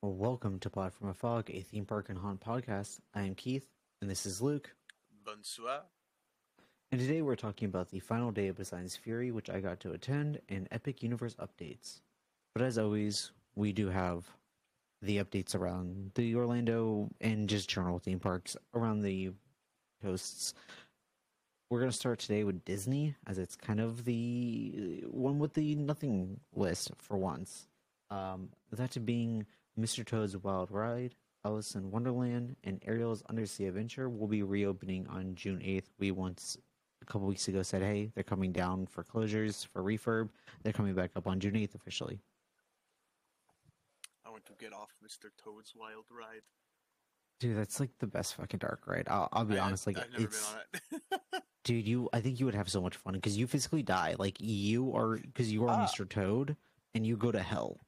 Welcome to Pod from a Fog, a theme park and haunt podcast. I am Keith, and this is Luke. Bonsoir. And today we're talking about the final day of Poseidon's Fury, which I got to attend, and Epic Universe updates. But as always, we do have the updates around the Orlando and just general theme parks around the coasts. We're going to start today with Disney, as it's kind of the one with the nothing list for once. Um, that being Mr. Toad's Wild Ride, Alice in Wonderland, and Ariel's Undersea Adventure will be reopening on June 8th. We once a couple weeks ago said, hey, they're coming down for closures for refurb. They're coming back up on June 8th officially. I want to get off Mr. Toad's Wild Ride. Dude, that's like the best fucking dark ride. I'll, I'll be I, honest, like it's it. dude, you I think you would have so much fun because you physically die. Like you are because you are Ah. Mr. Toad and you go to hell.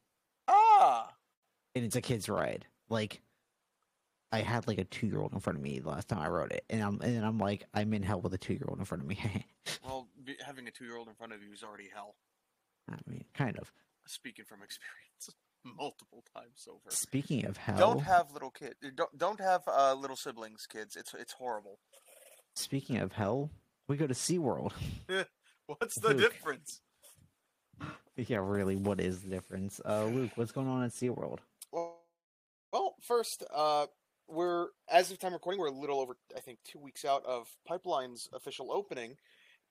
And it's a kid's ride. Like, I had like a two year old in front of me the last time I rode it, and I'm and I'm like, I'm in hell with a two year old in front of me. Well, having a two-year-old in front of you is already hell. I mean, kind of. Speaking from experience, multiple times over. Speaking of hell, Don't have little kids. Don't don't have uh, little siblings, kids. It's it's horrible. speaking of hell, we go to SeaWorld. What's the Luke. difference? yeah, really, what is the difference? Uh, Luke, what's going on at SeaWorld? First, uh, we're as of time recording, we're a little over, I think, two weeks out of Pipeline's official opening.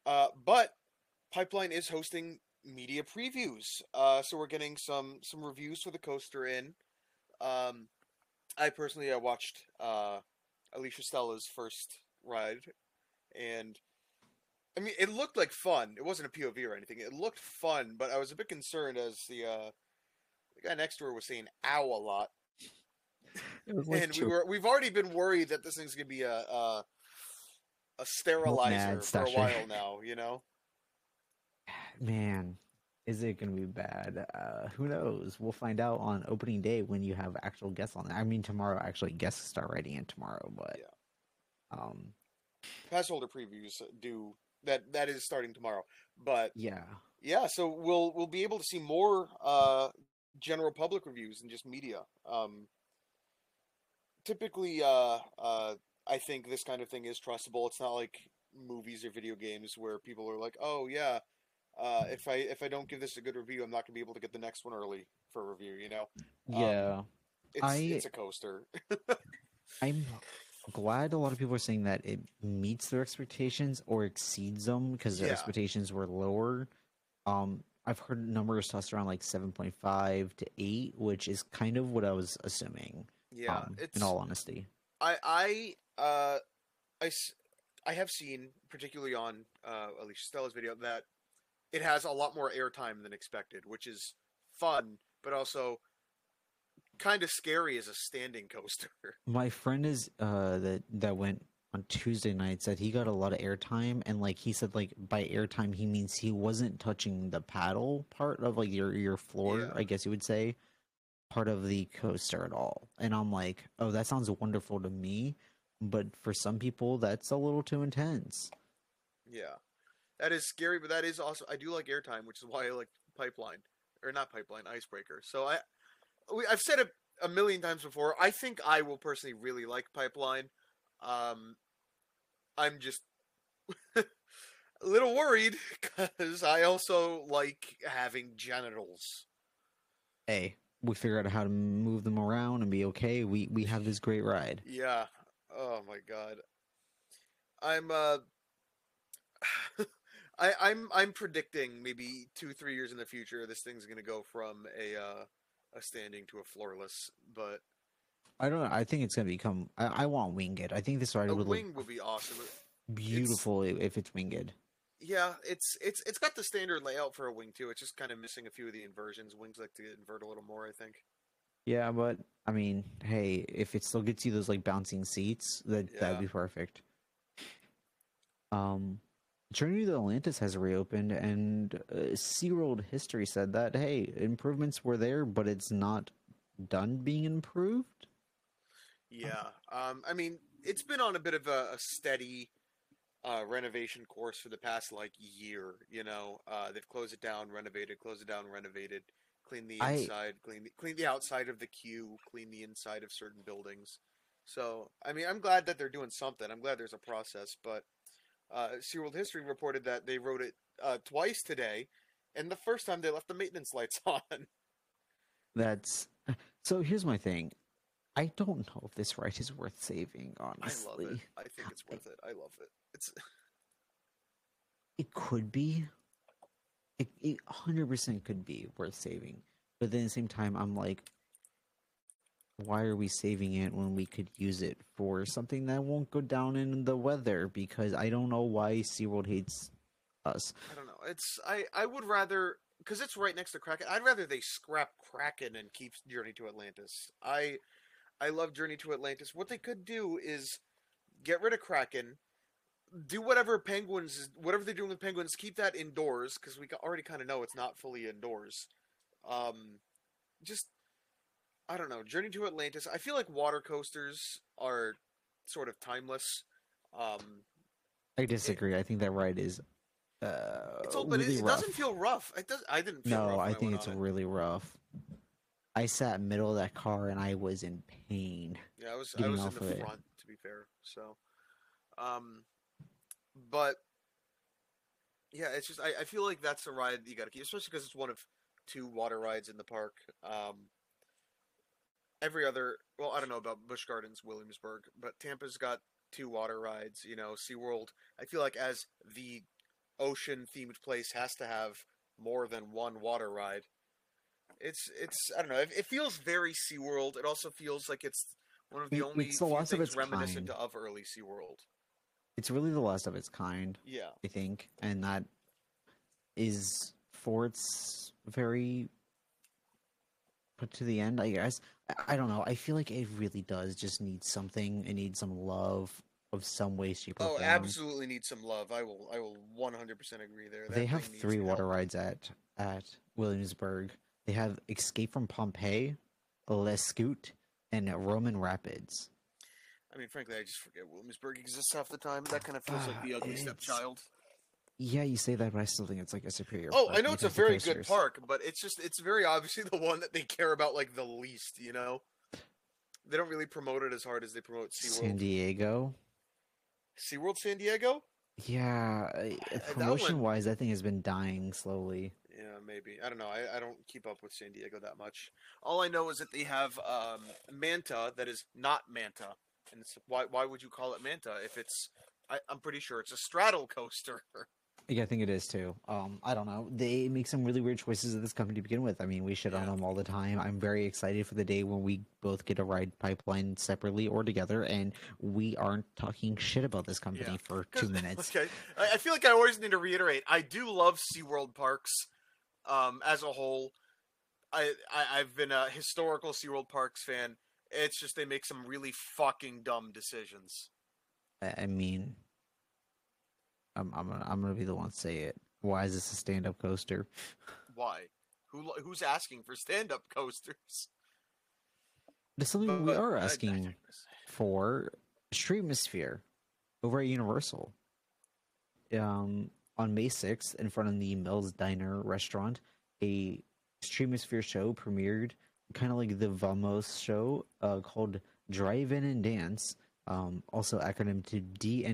Uh, but Pipeline is hosting media previews, uh, so we're getting some some reviews for the coaster in. Um, I personally, I watched uh, Alicia Stella's first ride, and I mean, it looked like fun. It wasn't a POV or anything. It looked fun, but I was a bit concerned as the uh, the guy next to her was saying "ow" a lot, like and we were we've already been worried that this thing's gonna be a a, a sterilizer for a while now. You know, man, is it going to be bad? Uh, who knows? We'll find out on opening day when you have actual guests on there. I mean, tomorrow actually guests start writing in tomorrow, but Yeah. um, pass holder previews do that. That is starting tomorrow, but yeah. yeah, so we'll we'll be able to see more uh, general public reviews and just media. Um, typically, uh, uh, I think this kind of thing is trustable. It's not like movies or video games where people are like, "Oh yeah, uh, if I if I don't give this a good review, I'm not gonna be able to get the next one early for review." You know, Um, Yeah, it's I- it's a coaster. I'm glad a lot of people are saying that it meets their expectations or exceeds them because their Yeah. expectations were lower. Um, I've heard numbers tossed around like 7.5 to 8, which is kind of what I was assuming. Yeah, um, it's in all honesty. I I uh I I have seen particularly on uh Alicia Stella's video that it has a lot more airtime than expected, which is fun, but also kind of scary as a standing coaster. My friend is uh that that went on Tuesday night said he got a lot of airtime and like he said like by airtime he means he wasn't touching the paddle part of like your your floor, Yeah. I guess you would say, part of the coaster at all. And I'm like, "Oh, that sounds wonderful to me." But for some people, that's a little too intense. yeah. That is scary, but that is also I do like airtime, which is why I like Pipeline or not Pipeline, Icebreaker. So I we, I've said it a million times before. I think I will personally really like Pipeline. Um, I'm just a little worried because I also like having genitals. Hey, we figure out how to move them around and be okay. We we have this great ride. Yeah. Oh my god. I'm uh I, I'm I'm predicting maybe two, three years in the future this thing's gonna go from a uh a standing to a floorless, but I don't know. I think it's gonna become. I, I want winged. I think this ride a would wing look would be awesome. beautiful i- if it's winged. Yeah, it's it's it's got the standard layout for a wing too. It's just kind of missing a few of the inversions. Wings like to invert a little more, I think. Yeah, but I mean, hey, if it still gets you those like bouncing seats, that Yeah. that'd be perfect. Um, Journey to Atlantis has reopened, and uh, SeaWorld history said that hey, improvements were there, but it's not done being improved. Yeah. Um I mean, it's been on a bit of a, a steady uh, renovation course for the past like year. You know, uh, they've closed it down, renovated, closed it down, renovated, clean the I- inside, clean the, clean the outside of the queue, clean the inside of certain buildings. So, I mean, I'm glad that they're doing something. I'm glad there's a process, but uh, SeaWorld History reported that they wrote it uh, twice today, and the first time they left the maintenance lights on. That's so. Here's my thing. I don't know if this ride is worth saving. honestly. I love it. I think it's worth it. I love it. It's it could be. It it hundred percent could be worth saving, but then at the same time, I'm like, why are we saving it when we could use it for something that won't go down in the weather? Because I don't know why SeaWorld hates us. I don't know. It's I I would rather because it's right next to Kraken. I'd rather they scrap Kraken and keep Journey to Atlantis. I I love Journey to Atlantis. What they could do is get rid of Kraken, do whatever Penguins is whatever they're doing with Penguins. Keep that indoors because we already kind of know it's not fully indoors. Um, just I don't know. Journey to Atlantis. I feel like water coasters are sort of timeless. Um, I disagree. I think that ride is. Uh, it's old, but really it, it doesn't feel rough. It does. I didn't. Feel No, I think it's it. really rough. I sat middle of that car and I was in pain. Yeah, I was I was in the of it. front to be fair. So, um, but yeah, it's just I, I feel like that's a ride you got to keep, especially because it's one of two water rides in the park. Um, every other, well, I don't know about Busch Gardens, Williamsburg, but Tampa's got two water rides. You know, SeaWorld. I feel like as the ocean themed place has to have more than one water ride. It's it's I don't know. It, it feels very SeaWorld. It also feels like it's one of the It- only it's the last of things its reminiscent kind. of early SeaWorld. It's really the last of its kind, Yeah. I think, and that is for its very put to the end. I guess I, I don't know. I feel like it really does just need something. It needs some love of some way, shape, or Oh, form. absolutely need some love. I will I will 100% agree there. That They have three water help. rides at at Williamsburg. They have Escape from Pompeii, Le Scoot, and Roman Rapids. I mean, frankly, I just forget Williamsburg exists half the time. That kind of feels like the Ah, ugly stepchild. Yeah, you say that, but I still think it's like a superior. Oh, I know it's a very good park, but it's just it's very obviously the one that they care about like the least, you know? They don't really promote it as hard as they promote SeaWorld. San. Diego. SeaWorld San Diego? Yeah, I- that one- promotion wise, that thing has been dying slowly. Yeah, maybe. I don't know. I, I don't keep up with San Diego that much. All I know is that they have um, Manta that is not Manta. And it's, why why would you call it Manta if it's I, I'm pretty sure it's a straddle coaster. Yeah, I think it is too. Um, I don't know. They make some really weird choices at this company to begin with. I mean, we shit on them all the time. I'm very excited for the day when we both get a ride pipeline separately or together, and we aren't talking shit about this company Yeah. for two minutes. Okay. I, I feel like I always need to reiterate. I do love SeaWorld parks um, as a whole. I, I I've been a historical SeaWorld parks fan. It's just they make some really fucking dumb decisions. I I mean, I'm I'm gonna, I'm gonna be the one to say it. Why is this a stand-up coaster? Why? Who who's asking for stand-up coasters? It's something we But are I- I asking digress. for Streetmosphere over at Universal. Um, on May 6th, in front of the Mel's Diner restaurant, a Streetmosphere show premiered, kind of like the Vamos show, uh, called Drive In and Dance, um, also acronym to D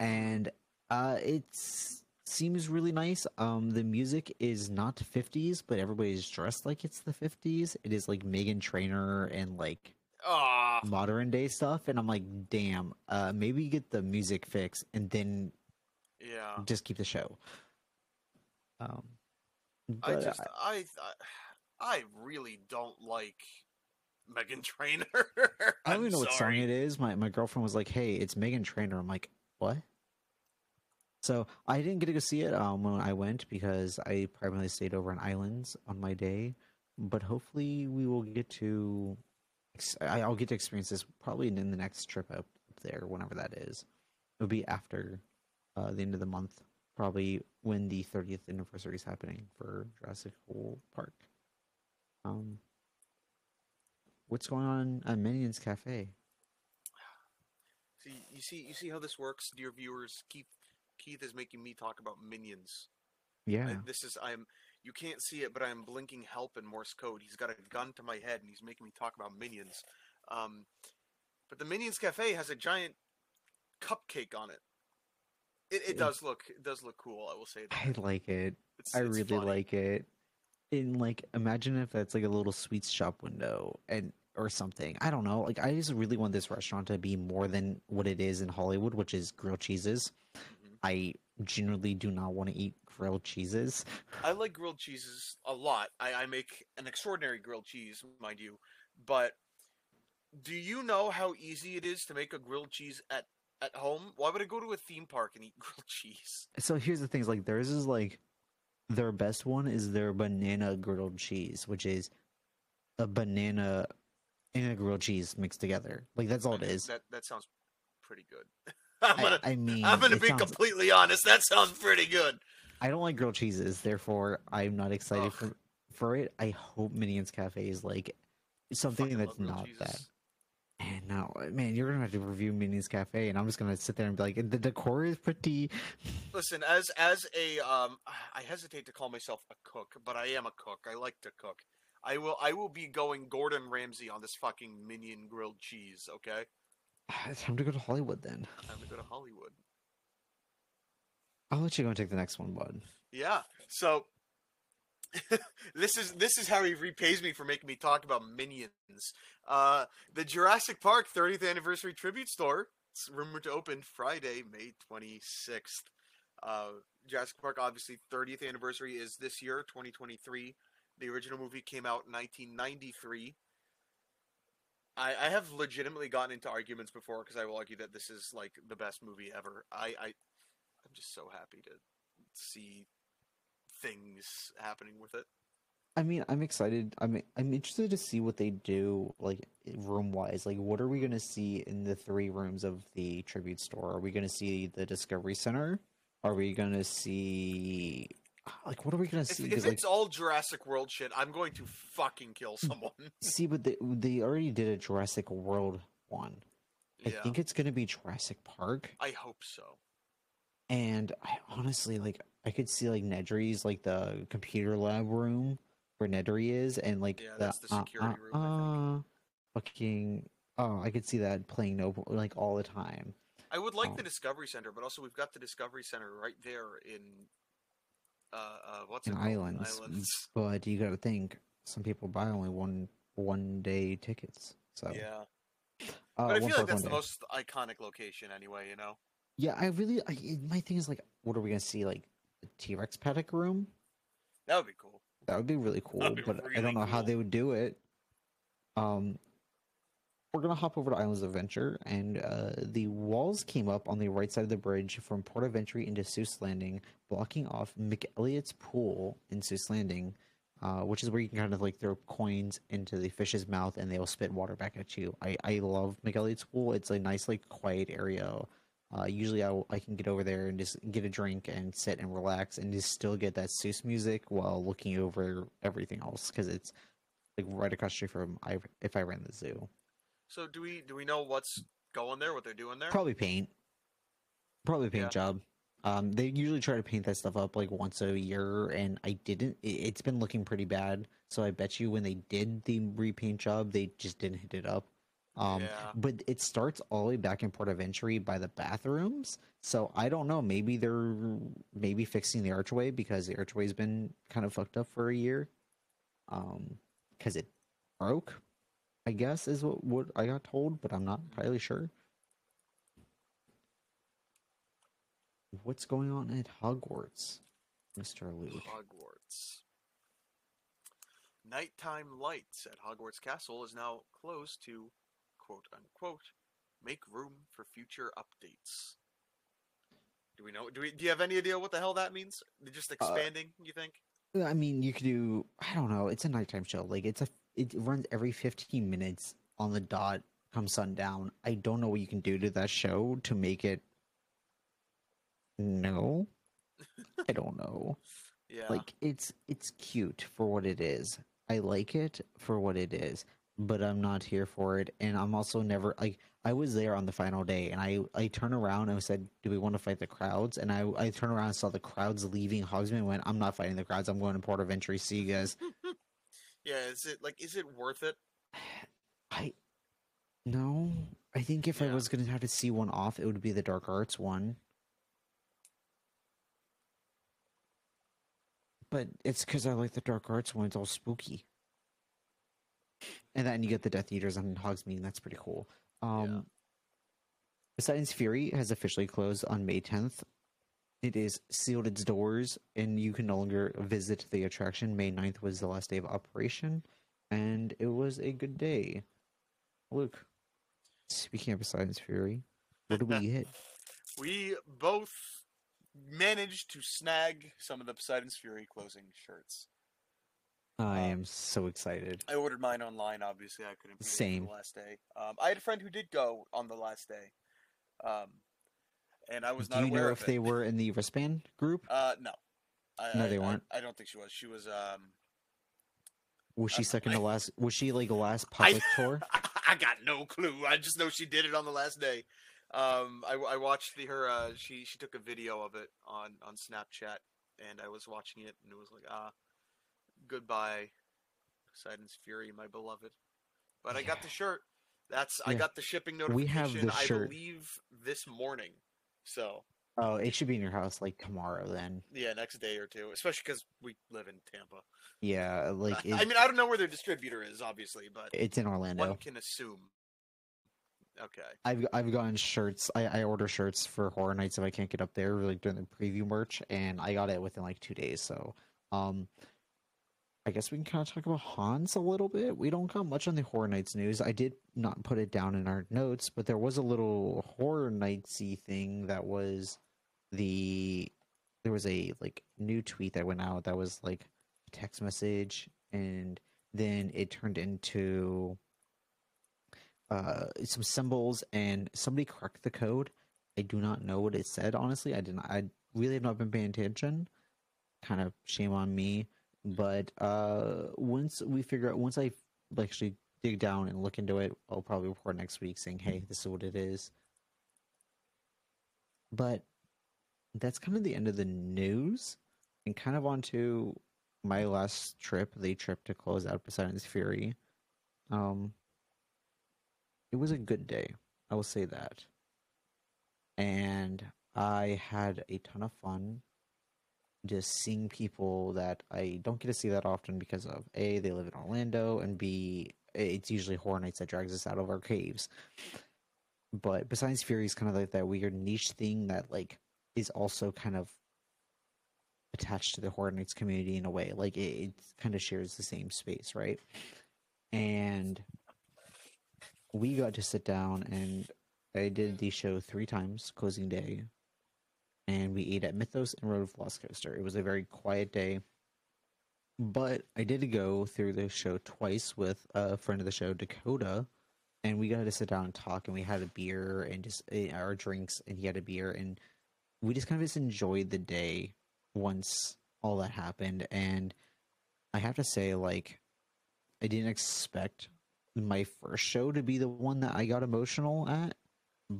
and uh, it seems really nice. Um, the music is not 50s, but everybody's dressed like it's the 50s. It is like Meghan Trainor and like Ah, modern day stuff and i'm like damn uh maybe get the music fix and then yeah. just keep the show um I just I, I I really don't like Meghan Trainor. I don't even know what song it is. My my girlfriend was like, "Hey, it's Meghan Trainor." I'm like, "What?" So I didn't get to go see it um, when I went because I primarily stayed over in Islands on my day. But hopefully, we will get to. I- I'll get to experience this probably in the next trip up there, whenever that is. It'll be after uh, the end of the month, probably when the 30th anniversary is happening for Jurassic World Park. Um, what's going on at Minions Cafe? See, you see, you see how this works, dear viewers. Keith, Keith is making me talk about minions. Yeah. I, this is I'm. You can't see it, but I'm blinking help in Morse code. He's got a gun to my head, and he's making me talk about minions. Um, but the Minions Cafe has a giant cupcake on it. It, it does look it does look cool. I will say that. I like it. It's, I it's really funny. like it. And like imagine if that's like a little sweets shop window and or something. I don't know. Like I just really want this restaurant to be more than what it is in Hollywood, which is grilled cheeses. Mhm. I generally do not want to eat grilled cheeses. I like grilled cheeses a lot. I, I make an extraordinary grilled cheese, mind you. But do you know how easy it is to make a grilled cheese at, at home? Why would I go to a theme park and eat grilled cheese? So here's the things like theirs is like their best one is their banana grilled cheese, which is a banana and a grilled cheese mixed together. Like that's all it I mean, is. That that sounds pretty good. I'm gonna I mean, I'm gonna be sounds- completely honest. That sounds pretty good. I don't like grilled cheeses, therefore I'm not excited Ugh. for for it. I hope Minions Cafe is like something that's not that. cheeses. And now, man, you're gonna have to review Minions Cafe, and I'm just gonna sit there and be like, the decor is pretty. Listen, as as a um, I hesitate to call myself a cook, but I am a cook. I like to cook. I will I will be going Gordon Ramsay on this fucking minion grilled cheese. Okay, It's time to go to Hollywood then. time to go to Hollywood. I'll let you go and take the next one, bud. Yeah. So this is this is how he repays me for making me talk about minions. Uh, the Jurassic Park 30th anniversary tribute store. It's rumored to open Friday, May 26th. Uh, Jurassic Park, obviously, 30th anniversary is this year, 2023. The original movie came out in 1993. I, I have legitimately gotten into arguments before because I will argue that this is like the best movie ever. I, I I'm just so happy to see things happening with it. I mean, I'm excited. I'm I'm interested to see what they do, like room wise. Like, what are we gonna see in the three rooms of the tribute store? Are we gonna see the Discovery Center? Are we gonna see, ah, like, what are we gonna If, see? if like, it's all Jurassic World shit, I'm going to fucking kill mm, someone. see, but they they already did a Jurassic World one. I yeah, think it's gonna be Jurassic Park, I hope so. and I honestly like I could see like Nedry's like the computer lab room where Nedry is, and like Yeah, that's the uh, security uh, room, Uh, fucking oh, I could see that playing no like all the time. I would like the Oh. Discovery Center, but also we've got the Discovery Center right there in uh, uh what's in it islands, Islands. but you got to think some people buy only one one day tickets. So Yeah, uh, but I feel like that's the day. most iconic location anyway. You know, Yeah, I really. I, my thing is like, what are we gonna see? Like the T Rex paddock room? that would be cool. That would be really cool, be but I don't know how they would do it. Um, we're gonna hop over to Islands of Adventure, and uh, the walls came up on the right side of the bridge from Port of Entry into Seuss Landing, blocking off McElligot's Pool in Seuss Landing, uh, which is where you can kind of like throw coins into the fish's mouth and they'll spit water back at you. I I love McElligot's Pool. It's a nice like quiet area. Uh, usually I, I can get over there and just get a drink and sit and relax and just still get that Seuss music while looking over everything else because it's like right across the street from I, if I ran the zoo. So do we do we know what's going there? What they're doing there? Probably paint. Probably paint Yeah. job. Um, they usually try to paint that stuff up like once a year, and I didn't. It, it's been looking pretty bad. So I bet you when they did the repaint job, they just didn't hit it up. Um, Yeah. but it starts all the way back in Port of Entry by the bathrooms. So I don't know. Maybe they're maybe fixing the archway because the archway's been kind of fucked up for a year. Um, because it broke. I guess is what what I got told, but I'm not entirely sure. What's going on at Hogwarts, Mister Luke? Hogwarts. Nighttime lights at Hogwarts Castle is now closed to quote unquote make room for future updates. Do we know do we do you have any idea what the hell that means? They're just Uh, expanding, you think? I mean, you could do. I don't know. It's a nighttime show. Like it's a. It runs every 15 minutes on the dot. Come sundown. I don't know what you can do to that show to make it. No, I don't know. Yeah. Like it's it's cute for what it is. I like it for what it is, but I'm not here for it, and I'm also never like I was there on the final day, and I I turn around and said, "Do we want to fight the crowds?" And I I turn around and saw the crowds leaving Hogsmeade. And went, "I'm not fighting the crowds. I'm going to Port of Entry. See you guys." Yeah, is it like is it worth it? I no. I think if I was going to have to see one off, it would be the Dark Arts one. But it's because I like the Dark Arts one. It's all spooky. And then you get the Death Eaters on Hogsmeade, and that's pretty cool. Um, Poseidon's Fury has officially closed on May 10th. It is sealed its doors, and you can no longer visit the attraction. May 9th was the last day of operation, and it was a good day. Luke, speaking of Poseidon's Fury, what do we get? We both managed to snag some of the Poseidon's Fury closing shirts. I Um, am so excited. I ordered mine online. Obviously, I couldn't be Same. the last day. Um, I had a friend who did go on the last day, um, and I was Do not you aware know if they were in the wristband group? Uh, no. I, No, they I- weren't. I, don't think she was. She was. Um, Was she I- second I- to last? Was she like the last I- public tour? I got no clue. I just know she did it on the last day. Um, I, I watched the her. Uh, she she took a video of it on on Snapchat, and I was watching it, and it was like, ah, goodbye, Poseidon's Fury, my beloved. But I got the shirt. That's I got the shipping notification. We have the I shirt. believe this morning. So Oh, it should be in your house like tomorrow then. yeah, next day or two, especially because we live in Tampa. Yeah, like I, mean, I don't know where their distributor is, obviously, but it's in Orlando. one can assume. Okay. I've I've gotten shirts. I, I order shirts for Horror Nights if I can't get up there, like during the preview merch, and I got it within like two days. So, um, I guess we can kind of talk about Hans a little bit. We don't got much on the Horror Nights news. I did not put it down in our notes, but there was a little Horror Nightsy thing that was the there was a like new tweet that went out that was like a text message, and then it turned into uh, some symbols and somebody cracked the code. I do not know what it said. Honestly, I did not. I really have not been paying attention. Kind of shame on me. But uh, once we figure out, once I actually dig down and look into it, I'll probably report next week saying, "Hey, this is what it is." But that's kind of the end of the news, and kind of onto my last trip, the trip to close out Poseidon's Fury. Um, it was a good day. I will say that. And I had a ton of fun just seeing people that I don't get to see that often because of A, they live in Orlando, and B, it's usually Horror Nights that drags us out of our caves. But Poseidon's Fury is kind of like that weird niche thing that like is also kind of attached to the Horror Nights community in a way. Like it, it kind of shares the same space, right? And we got to sit down and I did the show three times, closing day, and we ate at Mythos and rode Velocicoaster. It was a very quiet day, but I did go through the show twice with a friend of the show, Dakota, and we got to sit down and talk, and we had a beer and just uh, our drinks, and he had a beer, and we just kind of just enjoyed the day once all that happened, and I have to say, like, I didn't expect my first show to be the one that I got emotional at,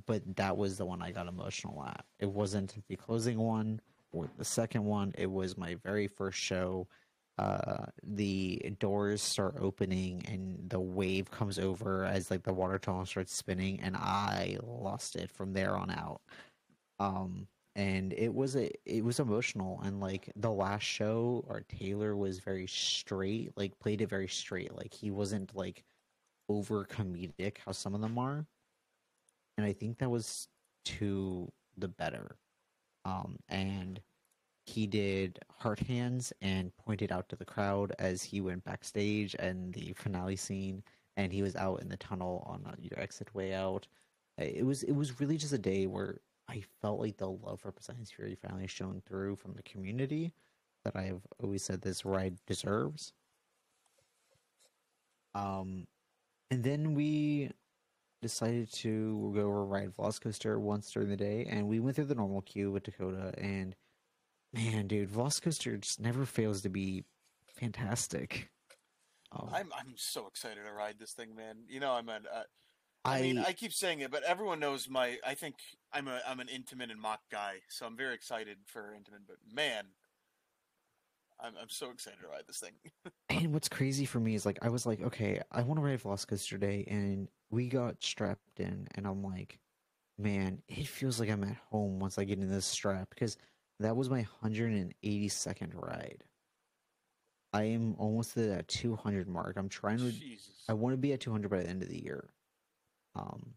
but that was the one I got emotional at. It wasn't the closing one or the second one. It was my very first show. Uh, the doors start opening and the wave comes over as like the water tunnel starts spinning, and I lost it from there on out. Um, and it was a it was emotional and like the last show our taylor was very straight like played it very straight like he wasn't like over comedic how some of them are and i think that was to the better um and he did heart hands and pointed out to the crowd as he went backstage and the finale scene and he was out in the tunnel on your exit way out it was it was really just a day where I felt like the love for Poseidon's Fury finally shone through from the community that I have always said this ride deserves. Um, and then we decided to go over ride Velocicoaster once during the day, and we went through the normal queue with Dakota. And man, dude, Velocicoaster just never fails to be fantastic. Um, I'm I'm so excited to ride this thing, man. You know, I'm at. Uh, I, mean, I- I keep saying it, but everyone knows my. I think I'm a I'm an Intamin and Mack guy, so I'm very excited for Intamin. But man, I'm I'm so excited to ride this thing. And what's crazy for me is like I was like, okay, I want to ride Velocicoaster today, and we got strapped in, and I'm like, man, it feels like I'm at home once I get in this strap because that was my 182nd ride. I am almost at that 200 mark. I'm trying to. Jesus. I want to be at 200 by the end of the year. Um,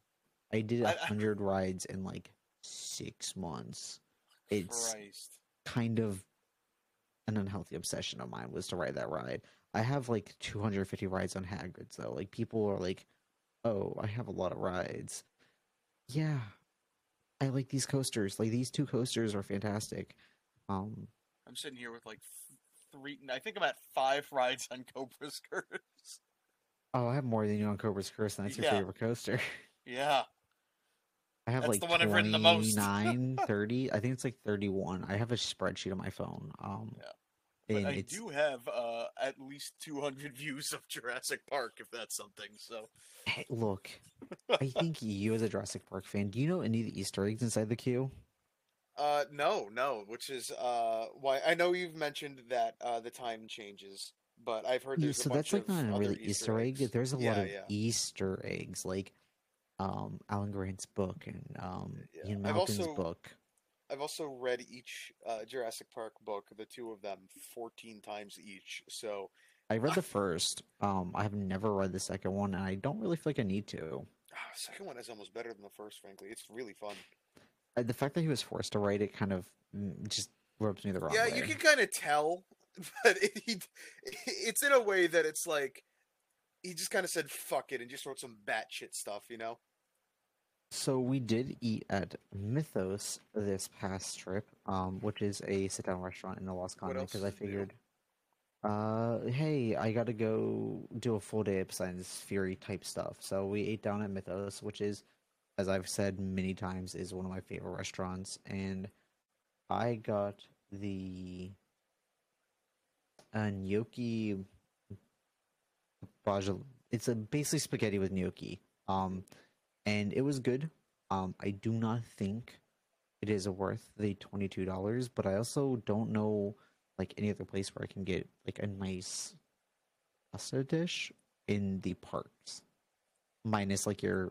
I did I- a I- hundred rides in like six months. It's Christ. kind of an unhealthy obsession of mine was to ride that ride. I have like 250 rides on Hagrid's though. Like people are like, "Oh, I have a lot of rides." Yeah, I like these coasters. Like these two coasters are fantastic. Um, I'm sitting here with like three. I think I'm at five rides on Cobra's Curse. oh, I have more than you on Cobra's Curse, and that's your Yeah. favorite coaster. Yeah. I have That's like the one I've ridden the most. 29, 30. I think it's like 31. I have a spreadsheet on my phone. Um, Yeah. But I it's do have uh, at least 200 views of Jurassic Park, if that's something. So Hey, look. I think you, as a Jurassic Park fan, do you know any of the Easter eggs inside the queue? Uh, no, no. Which is uh, why I know you've mentioned that uh, the time changes, but I've heard Yeah, so a bunch that's like of not a really Easter egg. There's a lot of yeah. Easter eggs, like um, Alan Grant's book and um, Yeah. Ian I've Malcolm's also- book. I've also read each uh, Jurassic Park book, the two of them, 14 times each. So I read the first. Um, I have never read the second one, and I don't really feel like I need to. ah, the second one is almost better than the first. Frankly, it's really fun. Uh, The fact that he was forced to write it kind of mm, just rubs me the wrong yeah, way. Yeah, you can kind of tell, but it, he, it's in a way that it's like he just kind of said "fuck it" and just wrote some batshit stuff, you know. So we did eat at Mythos this past trip, um, which is a sit-down restaurant in the Lost Continent. Because I figured, uh, hey, I got to go do a full day of Poseidon's Fury type stuff. So we ate down at Mythos, which is, as I've said many times, is one of my favorite restaurants. And I got the uh, gnocchi. Baja- It's a basically spaghetti with gnocchi. Um, and it was good. Um, I do not think it is worth the twenty two dollars, but I also don't know like any other place where I can get like a nice pasta dish in the parks, minus like your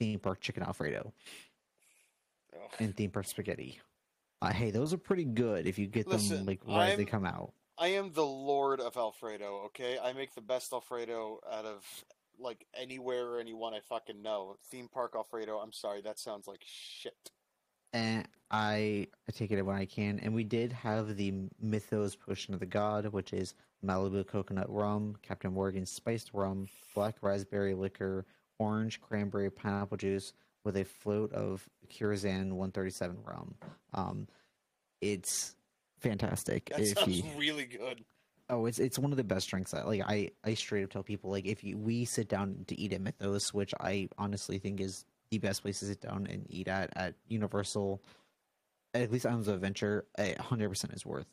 theme park chicken alfredo and theme park spaghetti. Uh, hey, those are pretty good if you get them like right as they come out. I am the lord of Alfredo. Okay, I make the best Alfredo out of like anywhere or anyone I fucking know. Theme park Alfredo. I'm sorry, that sounds like shit. And I I take it when I can. And we did have the Mythos Potion of the God, which is Malibu coconut rum, Captain Morgan spiced rum, black raspberry liquor, orange cranberry pineapple juice with a float of Cruzan 137 rum. Um, it's fantastic. That sounds you, really good. Oh, it's it's one of the best drinks. I like. I I straight up tell people like if you we sit down to eat at Mythos, which I honestly think is the best place to sit down and eat at at Universal, at least Islands of Adventure, hundred percent is worth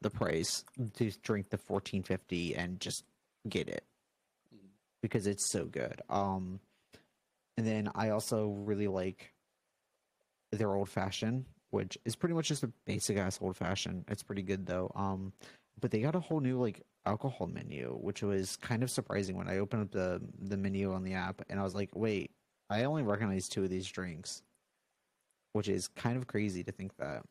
the price to drink the fourteen fifty and just get it because it's so good. Um, and then I also really like their old fashioned, which is pretty much just a basic ass old fashioned. It's pretty good though. Um, but they got a whole new like alcohol menu, which was kind of surprising when I opened up the the menu on the app and I was like, wait, I only recognize two of these drinks, which is kind of crazy to think that.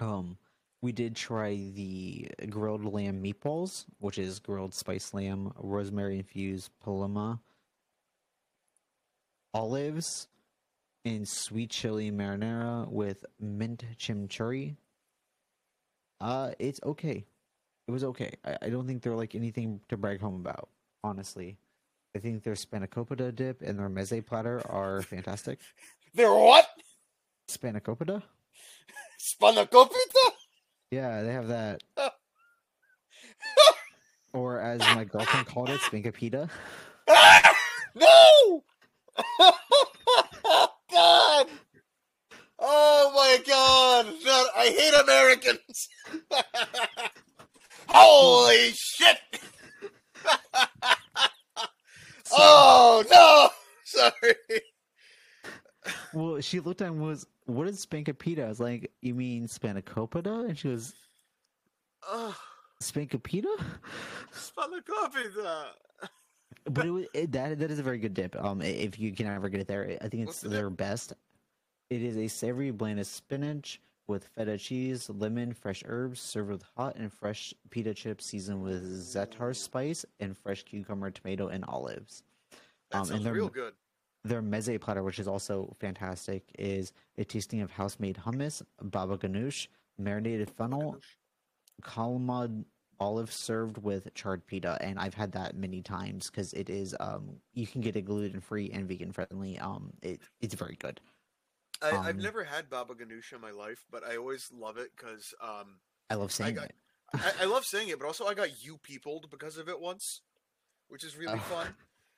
Um, we did try the grilled lamb meatballs, which is grilled spiced lamb, rosemary infused paloma, olives, and sweet chili marinara with mint chimichurri. Uh, it's okay. It was okay. I, I don't think they're like anything to brag home about, honestly. I think their spanakopita dip and their meze platter are fantastic. They're what? Spanakopita? Spanakopita? Yeah, they have that. or as my girlfriend called it, spankapita. Ah! No! God! Oh my God! God, I hate Americans! Holy shit! oh no! Sorry. Well, she looked at me and was, "What is Spankapita?" I was like, "You mean Spanakopita?" And she was, "Spankapita?" Spanakopita. but it was it, that that is a very good dip. Um, if you can ever get it there, I think it's their best. It is a savory blend of spinach with feta cheese, lemon, fresh herbs, served with hot and fresh pita chips seasoned with za'atar spice and fresh cucumber, tomato, and olives. That Um, and sounds they're- real good. Their meze platter, which is also fantastic, is a tasting of house-made hummus, baba ganoush, marinated fennel, kalamata olive served with charred pita, and I've had that many times because it is um you can get it gluten free and vegan friendly. Um, it it's very good. I, I've um, never had baba ganoush in my life, but I always love it because um, I love saying got- it. I, I love saying it, but also I got you peopled because of it once, which is really Oh. fun.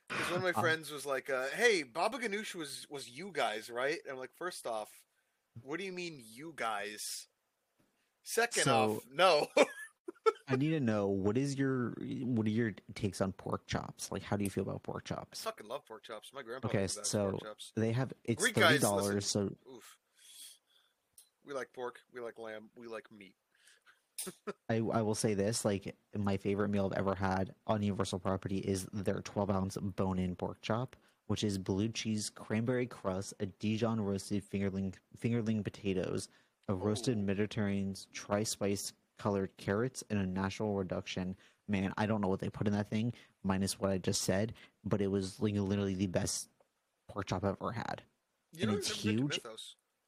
Because one of my Um, friends was like, uh, "Hey, Baba Ganoush was was you guys, right?" And I'm like, first off, what do you mean you guys? Second So- off, no. I need to know what is your what are your takes on pork chops? Like, how do you feel about pork I chops? fucking love pork chops. My grandpa Okay, so chops. they have it's Greek thirty dollars. So Oof. We like pork. We like lamb. We like meat. I, I will say this like my favorite meal I've ever had on Universal property is their 12 ounce bone in pork chop, which is blue cheese, cranberry crust, a Dijon roasted fingerling fingerling potatoes, a roasted Ooh. Mediterranean tri spice colored carrots, and a natural reduction. Man, I don't know what they put in that thing, minus what I just said, but it was like literally the best pork chop I've ever had. You And know, it's I've never been to huge.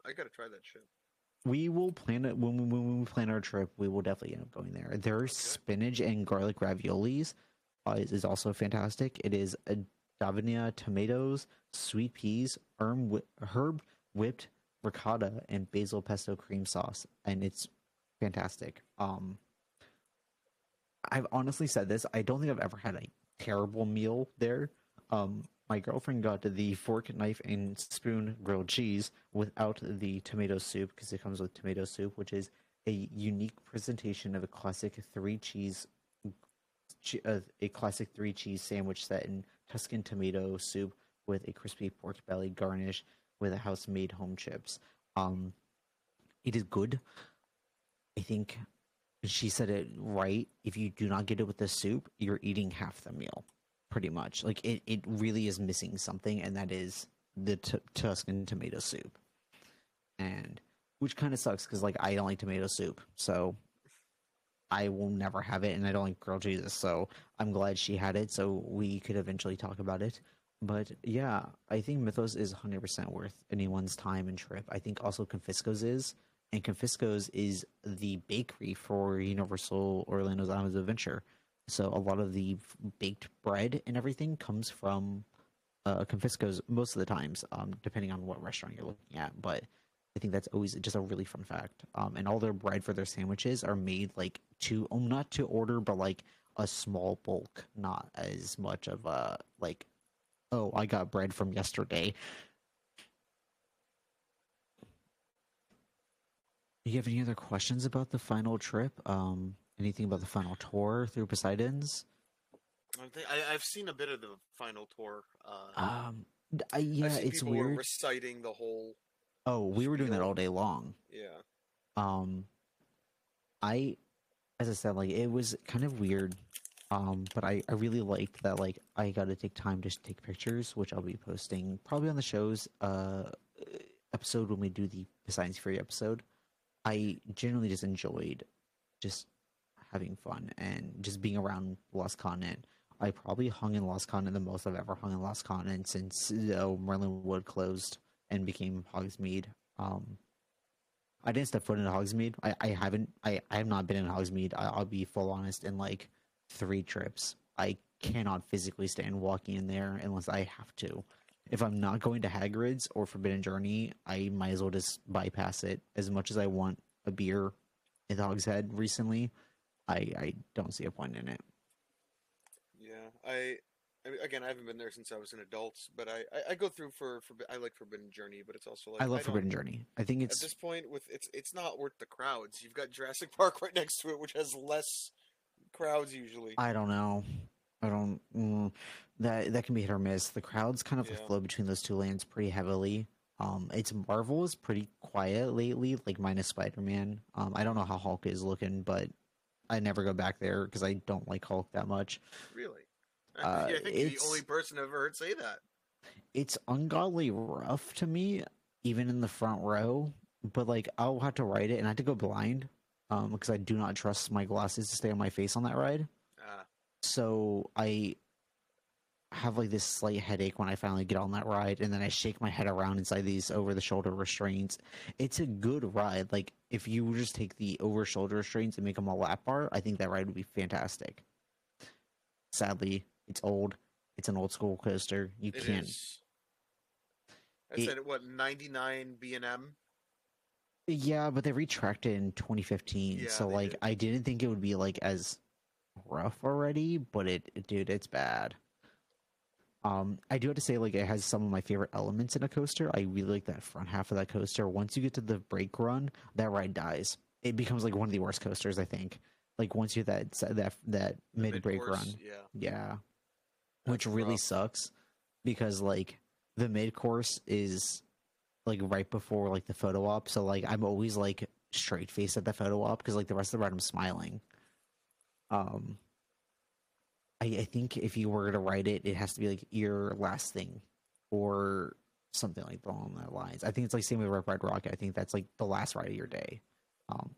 I gotta try that shit. We will plan it when we, when we plan our trip. We will definitely end up going there. Their spinach and garlic raviolis uh, is, is also fantastic. It is a Davinia tomatoes, sweet peas, herb, herb whipped ricotta, and basil pesto cream sauce, and it's fantastic. Um, I've honestly said this. I don't think I've ever had a terrible meal there. Um, my girlfriend got the fork, knife, and spoon grilled cheese without the tomato soup because it comes with tomato soup, which is a unique presentation of a classic three cheese, uh, a classic three cheese sandwich set in Tuscan tomato soup with a crispy pork belly garnish with a house made home chips. Um, it is good. I think she said it right. If you do not get it with the soup, you're eating half the meal, pretty much. Like it, it really is missing something, and that is the t- Tuscan tomato soup. And which kind of sucks because like I don't like tomato soup, so I will never have it, and I don't like grilled cheeses. So I'm glad she had it, so we could eventually talk about it. But yeah, I think Mythos is 100% worth anyone's time and trip. I think also Confisco's is, and Confisco's is the bakery for Universal Orlando's Islands of Adventure. So a lot of the baked bread and everything comes from uh, Confisco's most of the times, um, depending on what restaurant you're looking at. But I think that's always just a really fun fact. Um, and all their bread for their sandwiches are made like to, um, not to order, but like a small bulk, not as much of a like, oh, I got bread from yesterday. Do you have any other questions about the final trip? Um, anything about the final tour through Poseidon's? I I've seen a bit of the final tour. Uh, Um, I, yeah, it's weird. reciting the whole. Oh, we were doing that all day long. Yeah. um i as i said like it was kind of weird um but i i really liked that like i got to take time to take pictures which i'll be posting probably on the show's uh episode when we do the Poseidon's Fury episode i generally just enjoyed just having fun and just being around lost continent i probably hung in lost continent the most i've ever hung in lost continent since uh, merlin wood closed and became hogsmeade um I didn't step foot in Hogsmeade. I, I haven't. I, I have not been in Hogsmeade. I, I'll be full honest. In like three trips, I cannot physically stand walking in there unless I have to. If I'm not going to Hagrid's or Forbidden Journey, I might as well just bypass it. As much as I want a beer in Hogshead recently, I I don't see a point in it. Yeah, I, I mean, again, I haven't been there since I was an adult, but I, I, I go through for, for I like Forbidden Journey, but it's also like I love don't- Forbidden Journey. I think it's At this point, with it's it's not worth the crowds. You've got Jurassic Park right next to it, which has less crowds usually. I don't know. I don't. Mm, that that can be hit or miss. The crowds kind of Yeah. flow between those two lanes pretty heavily. Um, it's Marvel is pretty quiet lately, like minus Spider Man. Um, I don't know how Hulk is looking, but I never go back there because I don't like Hulk that much. Really? Uh, yeah, I think you're the only person I've ever heard say that. It's ungodly rough to me, even in the front row. But like, I'll have to ride it, and I have to go blind, um, because I do not trust my glasses to stay on my face on that ride. So I have like this slight headache when I finally get on that ride, and then I shake my head around inside these over the shoulder restraints. It's a good ride. Like if you just take the over shoulder restraints and make them a lap bar, I think that ride would be fantastic. Sadly, it's old. It's an old school coaster. You it can't. is. That's It- at what 99 B and M. Yeah, but they retracted in 2015, Yeah, so like did. I didn't think it would be like as rough already, but it, dude, it's bad. Um, I do have to say, like, it has some of my favorite elements in a coaster. I really like that front half of that coaster. Once you get to the brake run, that ride dies. It becomes like one of the worst coasters, I think. Like once you that that that mid brake run, Yeah. yeah, which really rough. sucks because like the mid course is like right before like the photo op, so like I'm always like straight faced at the photo op because like the rest of the ride I'm smiling. Um, I I think if you were to write it, it has to be like your last thing or something like along that lines. I think it's like same with Rip Ride Rockit. I think that's like the last ride of your day. Um,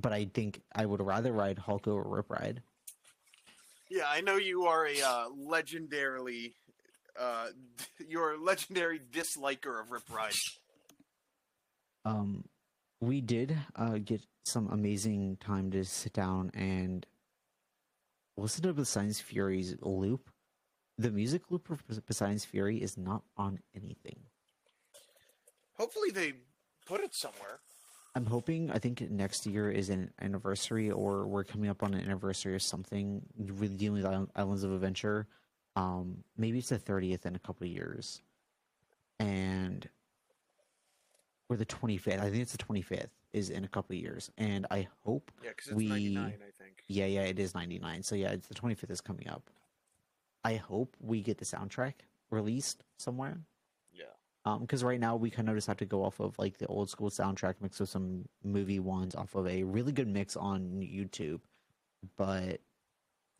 but I think I would rather ride Hulk over Rip Ride. Yeah, I know you are a uh, legendarily, uh, you're a legendary disliker of Rip Ride. um, we did uh, get some amazing time to sit down and listen to Poseidon's Fury's loop. The music loop of Poseidon's Fury is not on anything. Hopefully they put it somewhere. I'm hoping. I think next year is an anniversary, or we're coming up on an anniversary or something with dealing with Islands of Adventure. Um, maybe it's the 30th in a couple of years, and or the 25th. I think it's the 25th is in a couple of years, and I hope. Yeah, because it's We- 99, I think. Yeah, yeah, it is 99. So yeah, it's the 25th is coming up. I hope we get the soundtrack released somewhere. Yeah. Um, because right now we kind of just have to go off of like the old school soundtrack mixed with some movie ones off of a really good mix on YouTube, but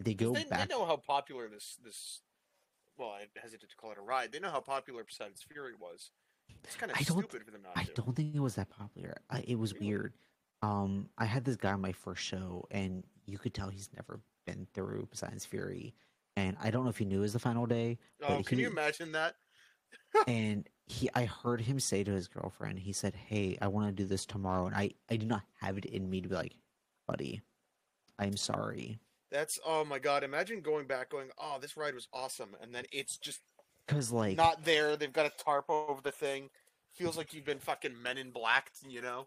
they go They, back. they know how popular this this. Well, I hesitate to call it a ride. They know how popular Poseidon's Fury was. It's kind of I don't- stupid for them not I to. don't think it was that popular. I, it was Really? weird. Um, I had this guy on my first show, and you could tell he's never been through Poseidon's Fury. And I don't know if he knew it was the final day, Oh, can you imagine that? and he I heard him say to his girlfriend, he said, Hey, I want to do this tomorrow and I, I do not have it in me to be like, buddy, I'm sorry. That's oh my god! Imagine going back, going, "Oh, this ride was awesome," and then it's just Cause like not there. They've got a tarp over the thing. Feels like you've been fucking Men in Black, you know?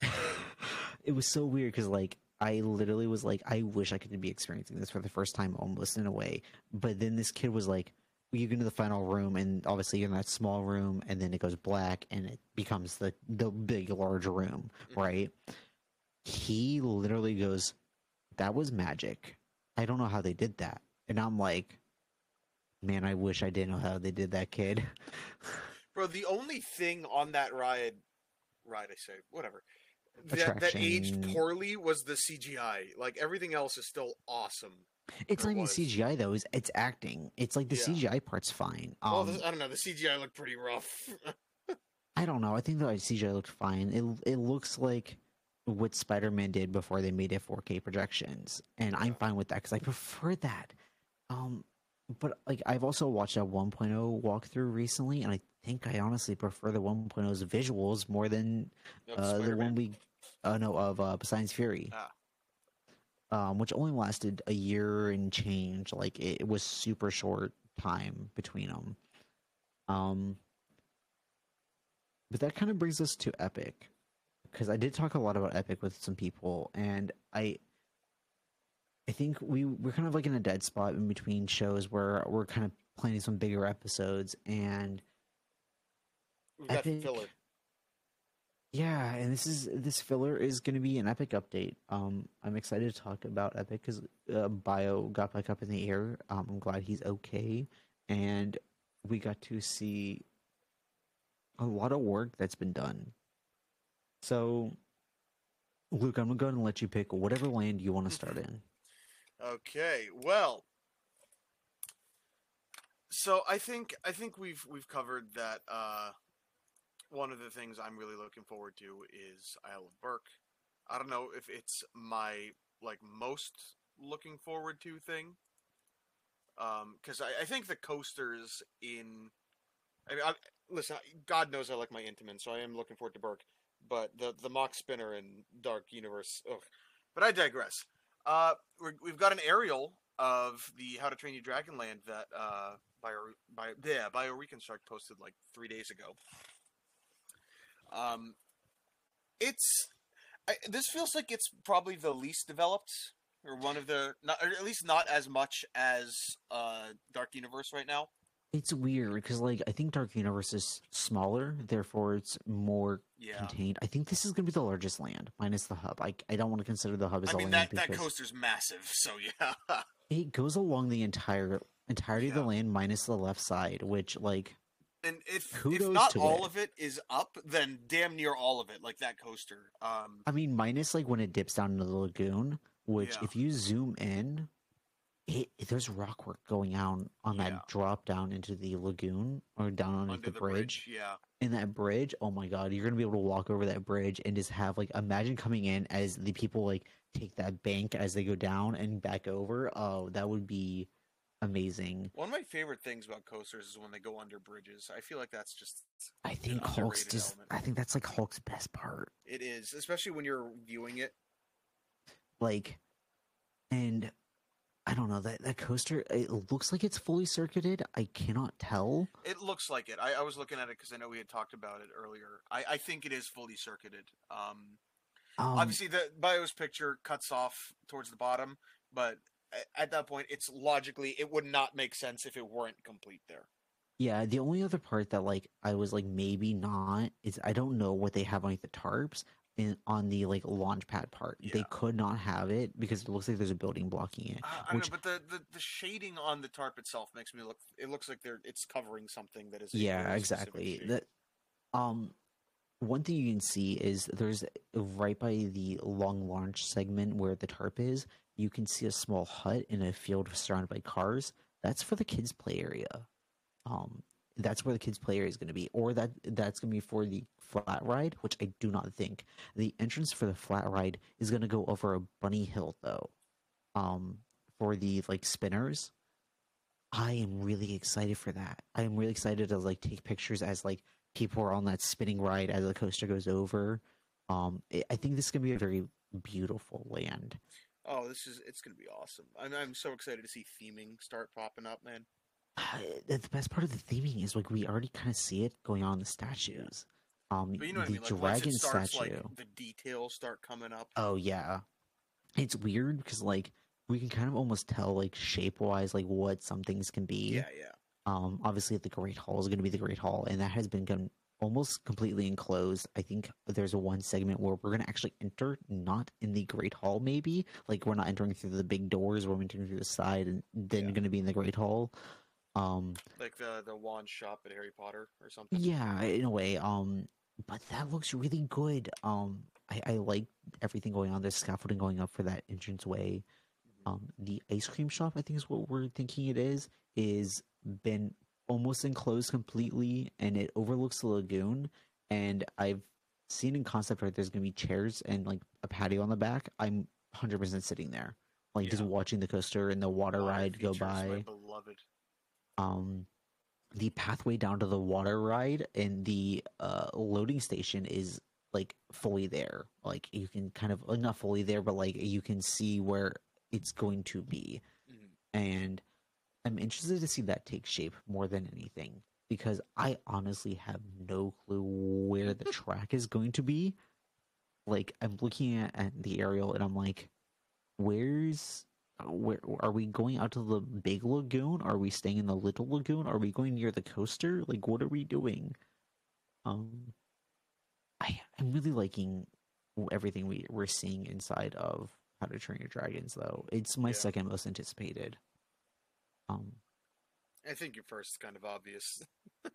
it was so weird because like I literally was like, I wish I could be experiencing this for the first time almost in a way. But then this kid was like, you get into the final room and obviously you're in that small room and then it goes black and it becomes the the big large room, Mhm. right? He literally goes, That was magic. I don't know how they did that. And I'm like, Man, I wish I didn't know how they did that, kid. Bro, the only thing on that ride, ride I say, whatever, that, that aged poorly was the CGI. Like everything else is still awesome. It's not even. CGI though, it's, it's acting. It's like the Yeah. CGI part's fine. well, Um, this, I don't know. The CGI looked pretty rough. I don't know. I think the CGI looked fine. It it looks like what Spider Man did before they made it 4K projections, and I'm fine with that because I prefer that. Um, but like I've also watched a 1.0 walkthrough recently, and I think I honestly prefer the 1.0's visuals more than uh, the one we uh, no of uh, Poseidon's Fury. Ah. Um, which only lasted a year and change. Like it, it was super short time between them. Um, but that kind of brings us to Epic, because I did talk a lot about Epic with some people, and I, I think we we're kind of like in a dead spot in between shows where we're kind of planning some bigger episodes, and We've got Epic- filler. Yeah, and this is this filler is going to be an Epic update. Um, I'm excited to talk about Epic because uh, Bio got back up in the air. Um, I'm glad he's okay, and we got to see a lot of work that's been done. So, Luke, I'm gonna go ahead and let you pick whatever land you want to start in. Okay, well, so I think I think we've we've covered that. Uh, one of the things I'm really looking forward to is Isle of Berk. I don't know if it's my like most looking forward to thing, because I, I think the coasters in. I mean, I, listen, God knows I like my Intamin, so I am looking forward to Berk. But the the Mack Spinner and Dark Universe, ugh. But I digress. Uh, we're, we've got an aerial of the How to Train Your Dragonland that uh, Bio, Bio, yeah, Bio Reconstruct posted like three days ago. Um, it's I, this feels like it's probably the least developed, or one of the not, or at least not as much as uh, Dark Universe right now. It's weird because, like, I think Dark Universe is smaller, therefore it's more Yeah, contained. I think this is gonna be the largest land, minus the hub. I I don't want to consider the hub as I a mean land that that coaster's massive. So yeah, it goes along the entire entirety of the land minus the left side, which like and if if not all it. of it is up, then damn near all of it, like that coaster. Um, I mean, minus like when it dips down into the lagoon, which Yeah. if you zoom in, it there's rock work going on on Yeah. that drop down into the lagoon or down onto under the, bridge. yeah. In that bridge, oh my god, you're gonna be able to walk over that bridge and just have like imagine coming in as the people like take that bank as they go down and back over. Oh, that would be amazing. One of my favorite things about coasters is when they go under bridges. I feel like that's just I think Hulk's just element. I think that's like Hulk's best part. it is, especially when you're viewing it. like and i don't know that that coaster it looks like it's fully circuited i cannot tell It looks like it. I, I was looking at it because I know we had talked about it earlier. I, I think it is fully circuited. Um, um, obviously, the Bio's picture cuts off towards the bottom, but at that point, it's logically it would not make sense if it weren't complete there. yeah the only other part that like i was like maybe not is i don't know what they have on like, the tarps in on the like launch pad part they could not have it because it looks like there's a building blocking it Uh, I Which- know, but the, the, the shading on the tarp itself makes me look. It looks like they're it's covering something that is. yeah exactly that um one thing you can see is there's right by the long launch segment where the tarp is you can see a small hut in a field surrounded by cars that's for the kids play area um that's where the kids play area is going to be or that that's going to be for the flat ride which i do not think the entrance for the flat ride is going to go over a bunny hill though um for the like spinners I am really excited for that. I am really excited to like take pictures as like people are on that spinning ride as the coaster goes over. Um, I think this is gonna be a very beautiful land. Oh, this is it's gonna be awesome. I'm I'm so excited to see theming start popping up, man. The the best part of the theming is like we already kind of see it going on in the statues. Um, you know what I the mean? Like dragon starts, statue. like the details start coming up. Oh yeah, it's weird because like we can kind of almost tell like shape wise like what some things can be. Yeah, yeah. Um, obviously, the Great Hall is going to be the Great Hall, and that has been almost completely enclosed. I think there's a one segment where we're going to actually enter not in the Great Hall, maybe like we're not entering through the big doors, we're entering through the side, and then Yeah. going to be in the Great Hall. Um, Like the the wand shop at Harry Potter or something. yeah, in a way. Um, but that looks really good. Um, I, I like everything going on. There's scaffolding going up for that entrance way. Mhm. um, the ice cream shop, I think is what we're thinking it is, is been almost enclosed completely and it overlooks the lagoon. And I've seen in concept art there's gonna be chairs and like a patio on the back. I'm 100% sitting there, like just watching the coaster and the water ride go by. beloved. Um, the pathway down to the water ride and the uh, loading station is like fully there. Like you can kind of uh, not fully there, but like you can see where it's going to be Mhm. and I'm interested to see that take shape more than anything because I honestly have no clue where the track is going to be. Like I'm looking at, at the aerial and I'm like, where's where are we going out to the big lagoon? Are we staying in the little lagoon? Are we going near the coaster? Like what are we doing? Um I I'm really liking everything we we're seeing inside of How to Train Your Dragons though. It's my Yeah. second most anticipated. Um I think your first is kind of obvious.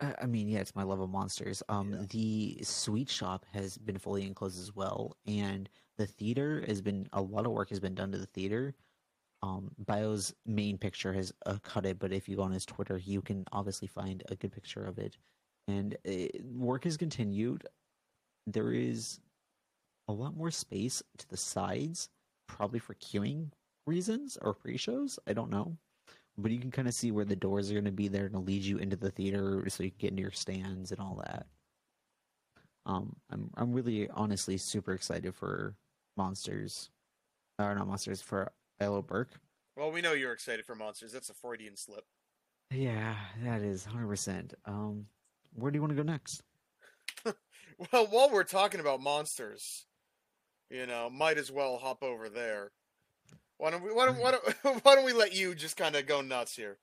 I mean, yeah, it's my love of monsters. Um, Yeah. the sweet shop has been fully enclosed as well, and the theater has been a lot of work has been done to the theater. Um, Bio's main picture has uh, cut it, but if you go on his Twitter, you can obviously find a good picture of it. And uh work has continued. There is a lot more space to the sides, probably for queuing reasons or pre-shows. I don't know but you can kind of see where the doors are going to be there to lead you into the theater so you can get into your stands and all that um i'm i'm really honestly super excited for monsters or not monsters for Isle Berk. Well, we know you're excited for monsters. That's a Freudian slip. yeah that is 100% um where do you want to go next Well, while we're talking about monsters, you know, might as well hop over there. Why don't we? Why don't, why don't, why don't we let you just kind of go nuts here?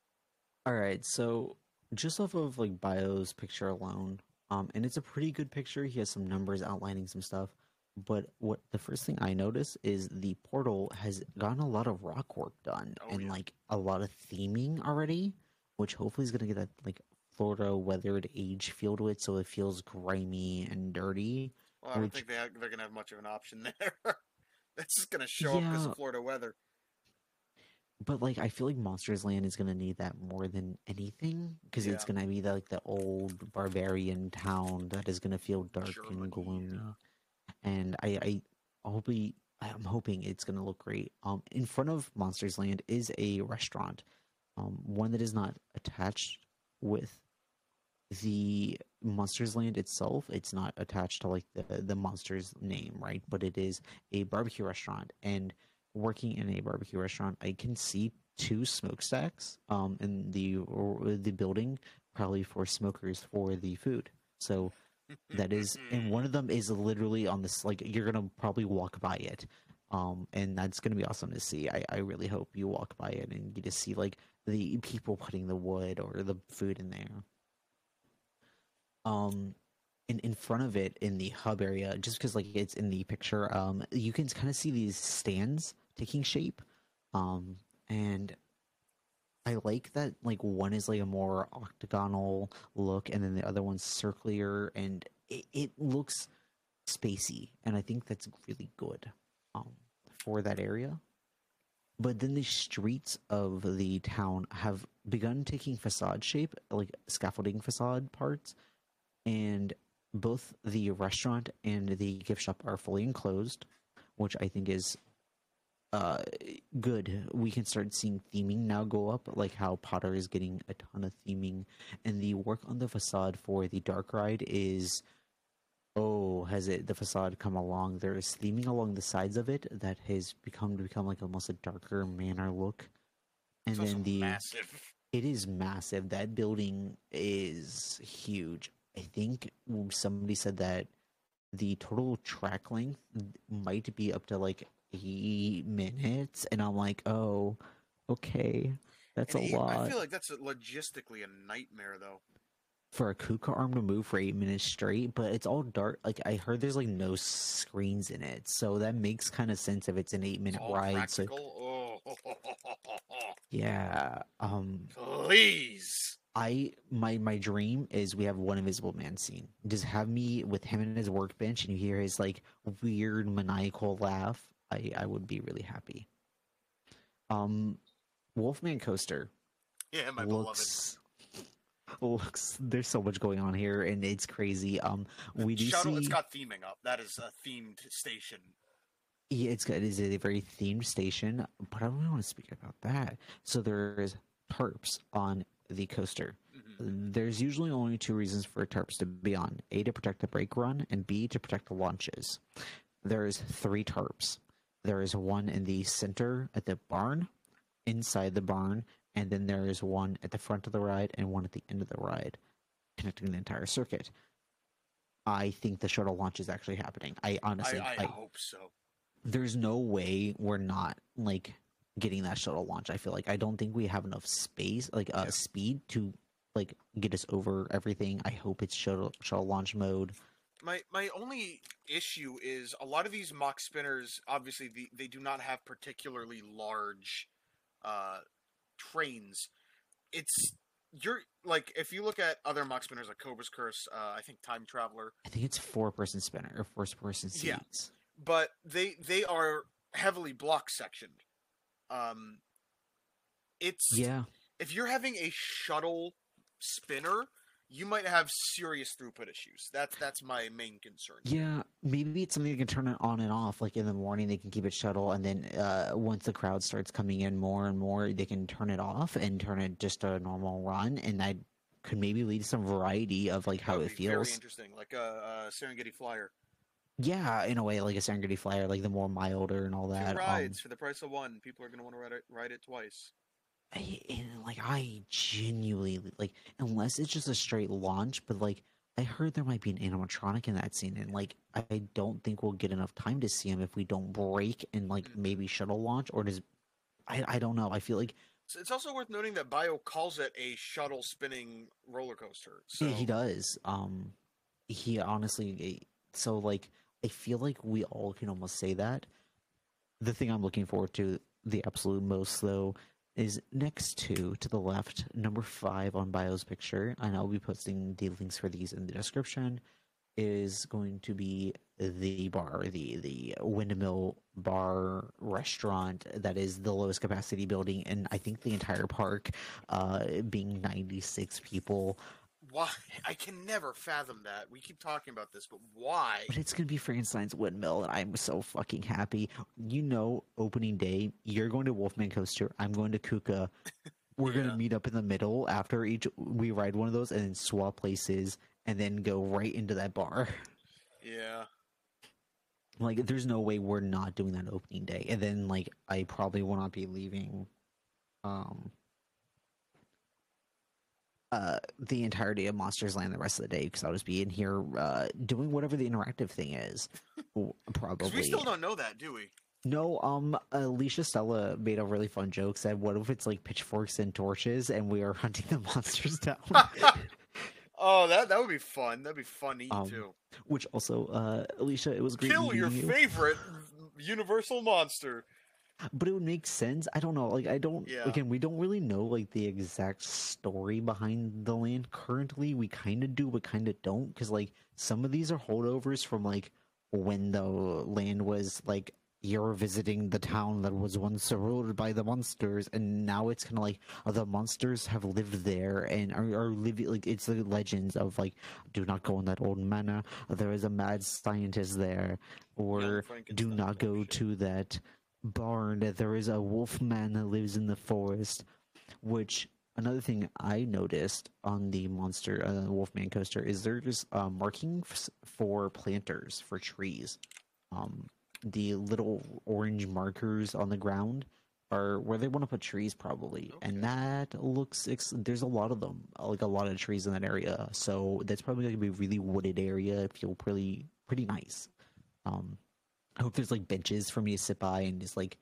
all right so just off of like bio's picture alone um and it's a pretty good picture he has some numbers outlining some stuff but what the first thing i notice is the portal has gotten a lot of rock work done Oh, and yeah. like a lot of theming already which hopefully is going to get that like florida weathered age feel to it so it feels grimy and dirty Well, I don't Which- think they have, they're gonna have much of an option there. That's just gonna show up because of Florida weather. But like i feel like monsters land is going to need that more than anything because it's going to be the, like the old barbarian town that is going to feel dark Germany, and gloomy. yeah. and i i hopefully i'm hoping it's going to look great. Um in front of monsters land is a restaurant um one that is not attached with the monsters land itself. It's not attached to like the the monsters name right? But it is a barbecue restaurant and working in a barbecue restaurant i can see two smokestacks um in the the building probably for smokers for the food. So that is and one of them is literally on this like you're gonna probably walk by it um and that's gonna be awesome to see. I i really hope you walk by it and you just see like the people putting the wood or the food in there. Um in in front of it in the hub area just because like it's in the picture um you can kind of see these stands taking shape um and I like that like one is like a more octagonal look and then the other one's circular and it, it looks spacey and I think that's really good um for that area. But then the streets of the town have begun taking facade shape, like scaffolding facade parts, and both the restaurant and the gift shop are fully enclosed, which I think is uh good we can start seeing theming now go up like how potter is getting a ton of theming and the work on the facade for the dark ride is oh has it the facade come along there is theming along the sides of it that has become to become like almost a darker manor look and It's then the massive. it is massive. That building is huge. I think somebody said that the total track length might be up to like eight minutes, and I'm like, oh, okay, that's And a eight- I feel like that's a, logistically a nightmare, though. for a Kuka arm to move for eight minutes straight. But it's all dark. Like I heard, there's like no screens in it, so that makes kind of sense if it's an eight minute ride. So. Oh, yeah, um, please. I my my dream is we have one Invisible Man scene. Just have me with him in his workbench, and you hear his like weird maniacal laugh. I I would be really happy. Um, Wolfman coaster Yeah, my beloved. looks looks. There's so much going on here, and it's crazy. Um, we do Shuttle, see. it's got theming up. That is a themed station. Yeah, it's good. It's a very themed station, but I don't really want to speak about that. So there's tarps on the coaster. Mhm. There's usually only two reasons for tarps to be on: A to protect the brake run, and B to protect the launches. There's three tarps. There is one in the center at the barn, inside the barn, and then there is one at the front of the ride and one at the end of the ride, connecting the entire circuit. I think the shuttle launch is actually happening. I honestly, I, I, I, hope so. there's no way we're not like getting that shuttle launch. I feel like I don't think we have enough space, like uh, Yeah. speed to like get us over everything. I hope it's shuttle shuttle launch mode. My my only issue is a lot of these Mack spinners. Obviously, the, they do not have particularly large uh, trains. It's you're like if you look at other Mack spinners like Cobra's Curse, uh, I think Time Traveler, I think it's four person spinner or first person seats. Yeah. but they they are heavily block sectioned. Um, it's Yeah. if you're having a shuttle spinner, you might have serious throughput issues. That's that's my main concern. Yeah, maybe it's something they can turn it on and off. Like in the morning, they can keep it shuttle, and then uh, once the crowd starts coming in more and more, they can turn it off and turn it just a normal run, and that could maybe lead to some variety of like how it be Very feels. interesting, like a, a Serengeti Flyer. Yeah, in a way, like a Serengeti Flyer, like the more milder and all that. Two um, rides for the price of one. People are going to want to ride it, ride it twice. I, and like I genuinely like unless it's just a straight launch, but like I heard there might be an animatronic in that scene, and like I don't think we'll get enough time to see him if we don't break and like Mm. maybe shuttle launch or does I I don't know. I feel like it's also worth noting that Bio calls it a shuttle spinning roller coaster. So yeah, he does. Um, he honestly eh, so like I feel like we all can almost say that. The thing I'm looking forward to the absolute most though is next to to the left, number five on Bio's picture, and I'll be posting the links for these in the description. Is going to be the bar, the the windmill bar restaurant that is the lowest capacity building in I think the entire park, uh, being 96 people. Why I can never fathom that. We keep talking about this, but why? But it's gonna be Frankenstein's windmill, and I'm so fucking happy. You know, opening day, you're going to Wolfman Coaster. I'm going to Kuka. We're Yeah. gonna meet up in the middle after each we ride one of those, and then swap places, and then go right into that bar. Yeah. Like, there's no way we're not doing that opening day, and then like I probably will not be leaving, um, uh, the entirety of Monsters Land the rest of the day because I'll just be in here uh doing whatever the interactive thing is. Probably. we still don't know that, do we? No, um, Alicia Stella made a really fun joke. Said, "What if it's like pitchforks and torches, and we are hunting the monsters down?" oh, that that would be fun. That'd be funny Um, too. Which also, uh, Alicia, it was great Kill your you. favorite universal monster. But it would make sense. I don't know. Like, I don't. Yeah. Again, we don't really know like the exact story behind the land. Currently, we kind of do, but kind of don't, because like some of these are holdovers from like when the land was like you're visiting the town that was once ruled by the monsters, and now it's kind of like uh, the monsters have lived there and are, are living. Like it's the legends of like, do not go in that old manor. There is a mad scientist there, or do not go to that barn. That there is a wolf man that lives in the forest. Which another thing I noticed on the monster uh, Wolfman coaster is there's uh, markings for planters for trees. Um, the little orange markers on the ground are where they want to put trees probably Okay. and that looks ex- there's a lot of them like a lot of trees in that area so that's probably going to be a really wooded area feel pretty pretty nice um i hope there's like benches for me to sit by and just like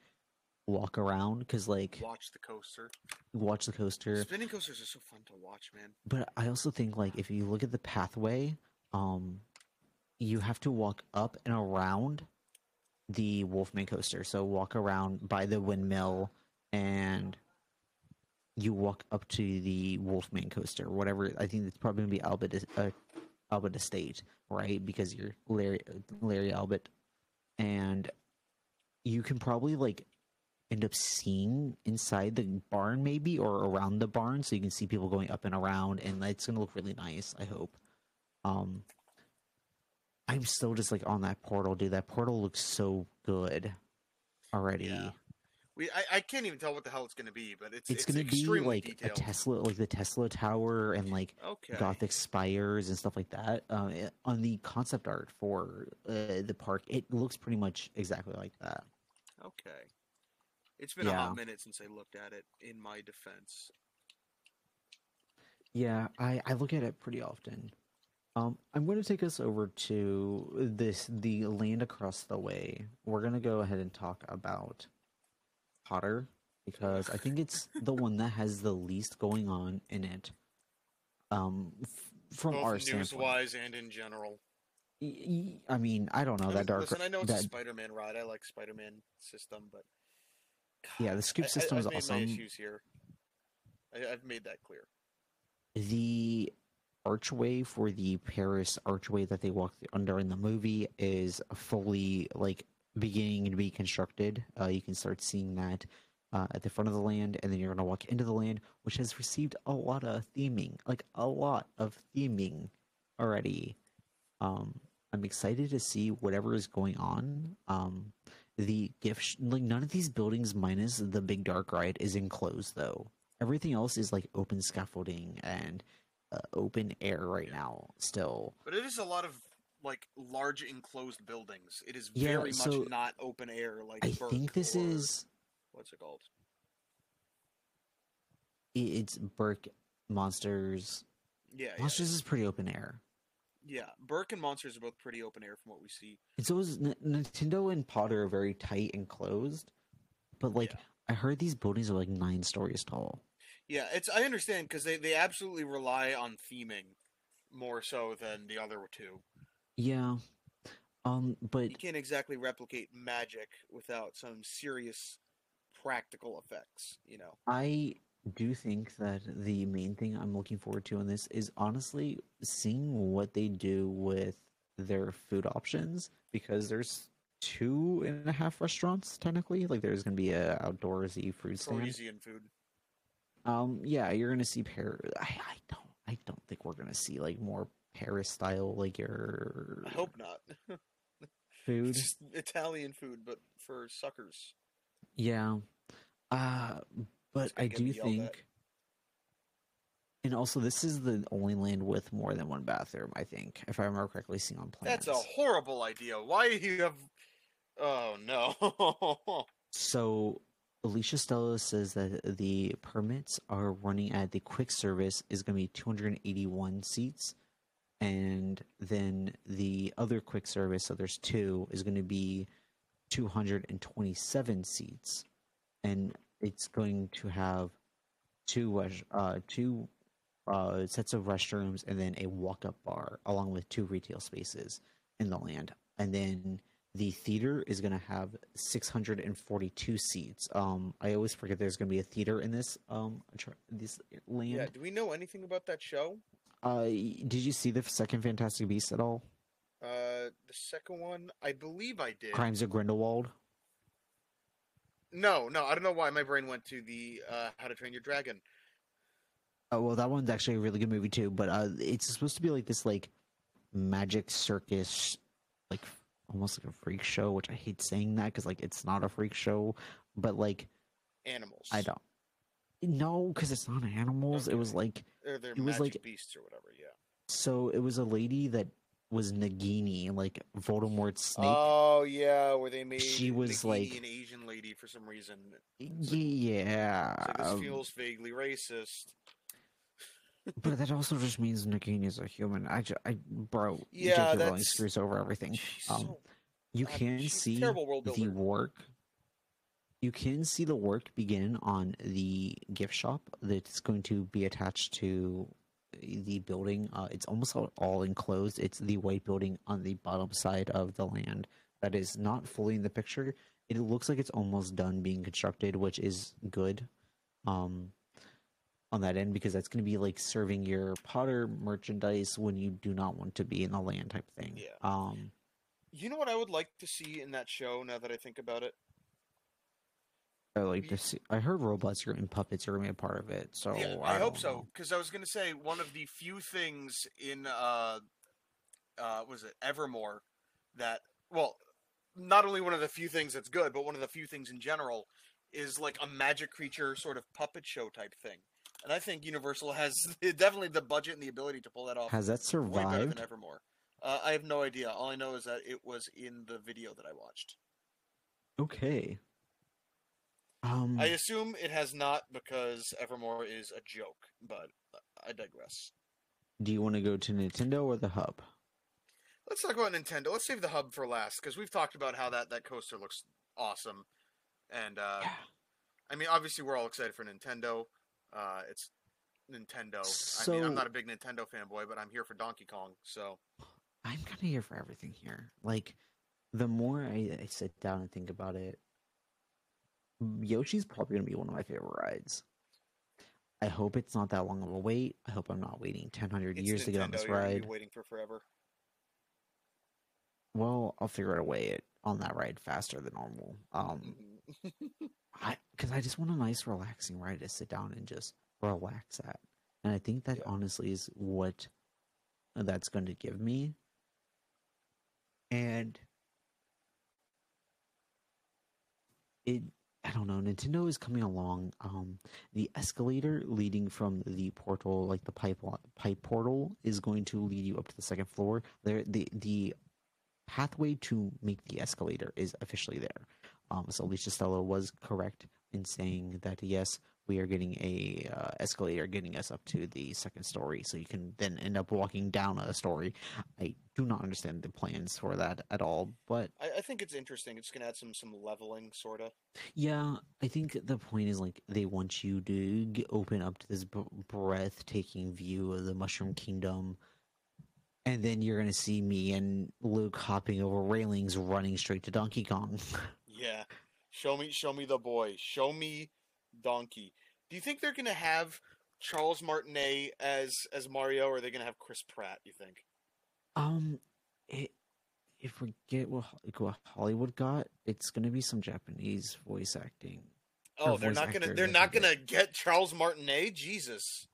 walk around because like Watch the coaster. watch the coaster Spinning coasters are so fun to watch, man. but I also think like if you look at the pathway, um, you have to walk up and around the Wolfman coaster. So walk around by the windmill, and you walk up to the Wolfman coaster. Whatever I think it's probably gonna be Talbot uh, Talbot Estate, right? Because you're Larry Larry Talbot, and you can probably like end up seeing inside the barn maybe or around the barn so you can see people going up and around and it's going to look really nice i hope. Um i'm still just like on that portal dude. That portal looks so good already. Yeah. We I, I can't even tell what the hell it's gonna be, but it's it's, it's, going to be like detailed. a tesla like the tesla tower and like Okay. gothic spires and stuff like that uh, it- on the concept art for uh, the park it looks pretty much exactly like that Okay. It's been a Yeah. hot minute since I looked at it. In my defense, Yeah, I, I look at it pretty often. Um, I'm going to take us over to this the land across the way. We're going to go ahead and talk about Potter because I think it's the one that has the least going on in it. Um, f- from our both news standpoint, wise and in general. I mean, I don't know I that dark. listen, I know it's that, a Spider-Man ride. I like Spider-Man system, but yeah, the scoop system I, is I've made awesome. issues here. I, I've made that clear. the archway for the Paris archway that they walk under in the movie is fully like beginning to be constructed. Uh, you can start seeing that uh, at the front of the land, and then you're going to walk into the land, which has received a lot of theming, like a lot of theming already. Um, I'm excited to see whatever is going on. Um, the gift, like none of these buildings, minus the big dark ride, is enclosed though. Everything else is like open scaffolding and uh, open air right now. Still, But it is a lot of like large enclosed buildings. It is Yeah, very so much not open air like I think this or- is what's it called? it's Berk Monsters. Yeah, yeah, Monsters is pretty open air. yeah. Berk and Monsters are both pretty open air from what we see. So is N- Nintendo and Potter are very tight and closed. But like Yeah. I heard these buildings are like nine stories tall. Yeah, it's I understand because they they absolutely rely on theming more so than the other two. Yeah. Um but You can't exactly replicate magic without some serious practical effects. You know. I do think that the main thing I'm looking forward to in this is honestly seeing what they do with their food options because there's two and a half restaurants technically. Like there's gonna be a outdoorsy food stand. Parisian food. Um, yeah, you're gonna see Paris. I, I don't, I don't think we're gonna see like more Paris style like your I hope not. food. Just Italian food, but for suckers. Yeah, uh, but I do at. think, and also this is the only land with more than one bathroom. I think, if I remember correctly, seeing on plans. That's a horrible idea. Why you have? Oh no. So Alicia Stella says that the permits are running at the quick service is going to be 281 seats, and then the other quick service, so there's two, is going to be 227 seats, and it's going to have two uh two uh sets of restrooms and then a walk-up bar along with two retail spaces in the land, and then the theater is going to have 642 seats. Um, I always forget there's going to be a theater in this um this land. yeah. Do we know anything about that show? Uh, did you see the second Fantastic Beast at all? Uh, the second one, I believe I did. Crimes of Grindelwald. No, no, I don't know why my brain went to the uh, How to Train Your Dragon. Oh well, that one's actually a really good movie too. But uh, it's supposed to be like this like magic circus, like almost like a freak show. Which I hate saying that because like it's not a freak show, but like Animals. I don't. No, because it's not animals. It was like They're, they're it was like- beasts or whatever. Yeah. so. It was a lady that was Nagini, like Voldemort's snake. Oh yeah, where they made She was, Nagini like- an Asian lady for some reason. yeah, So this um, feels vaguely racist. but that also just means Nagini is a human. I, ju- I bro, Yeah, J.K. Rowling screws over everything. Um, so You can see the work. You can see the work begin on the gift shop that's going to be attached to the building. Uh, it's almost all, all enclosed. It's the white building on the bottom side of the land that is not fully in the picture. It looks like it's almost done being constructed, which is good. Um, on that end because that's going to be like serving your Potter merchandise when you do not want to be in the land type thing. Yeah. Um, You know what I would like to see in that show? Now that I think about it, I like to see. I heard robots and puppets are gonna be a part of it. So yeah, I, I, hope don't so. Because I was gonna say one of the few things in uh, uh, was it Evermore that well, not only one of the few things that's good, but one of the few things in general is like a magic creature sort of puppet show type thing. And I think Universal has definitely the budget and the ability to pull that off Has that way better survived? than Evermore. Uh, I have no idea. All I know is that it was in the video that I watched. Okay. Um, I assume it has not because Evermore is a joke, but I digress. do you want to go to Nintendo or the hub? Let's talk about Nintendo. Let's save the hub for last because we've talked about how that, that coaster looks awesome, and uh, Yeah. I mean, obviously, we're all excited for Nintendo. Uh, it's Nintendo. I mean, I'm not a big Nintendo fanboy, but I'm here for Donkey Kong. So I'm kind of here for everything here. Like, the more I, I sit down and think about it, Yoshi's probably gonna be one of my favorite rides. I hope it's not that long of a wait. I hope I'm not waiting 1000 It's years to get on this you're gonna be ride. waiting for forever. Well, I'll figure out a way it, on that ride faster than normal. Um, Mhm. I because I just want a nice, relaxing ride to sit down and just relax at, and I think that Yeah. honestly is what that's going to give me. And it, I don't know. Nintendo is coming along. Um, the escalator leading from the portal, like the pipe pipe portal, is going to lead you up to the second floor. There, the the pathway to make the escalator is officially there. Um, so Alicia Stella was correct in saying that yes, we are getting a uh, escalator getting us up to the second story, so you can then end up walking down a story. I do not understand the plans for that at all, but I, I think it's interesting. It's gonna add some some leveling, sort of. yeah, I think the point is like they want you to g- open up to this b- breathtaking view of the Mushroom Kingdom. And then you're gonna see me and Luke hopping over railings, running straight to Donkey Kong. Yeah. Show me, show me the boy. Show me Donkey. Do you think they're gonna have Charles Martinet as as Mario, or are they gonna have Chris Pratt? You think? Um, it, if we get what, like what Hollywood got, it's gonna be some Japanese voice acting. Oh, they're not gonna they're not gonna get Charles Martinet. Jesus.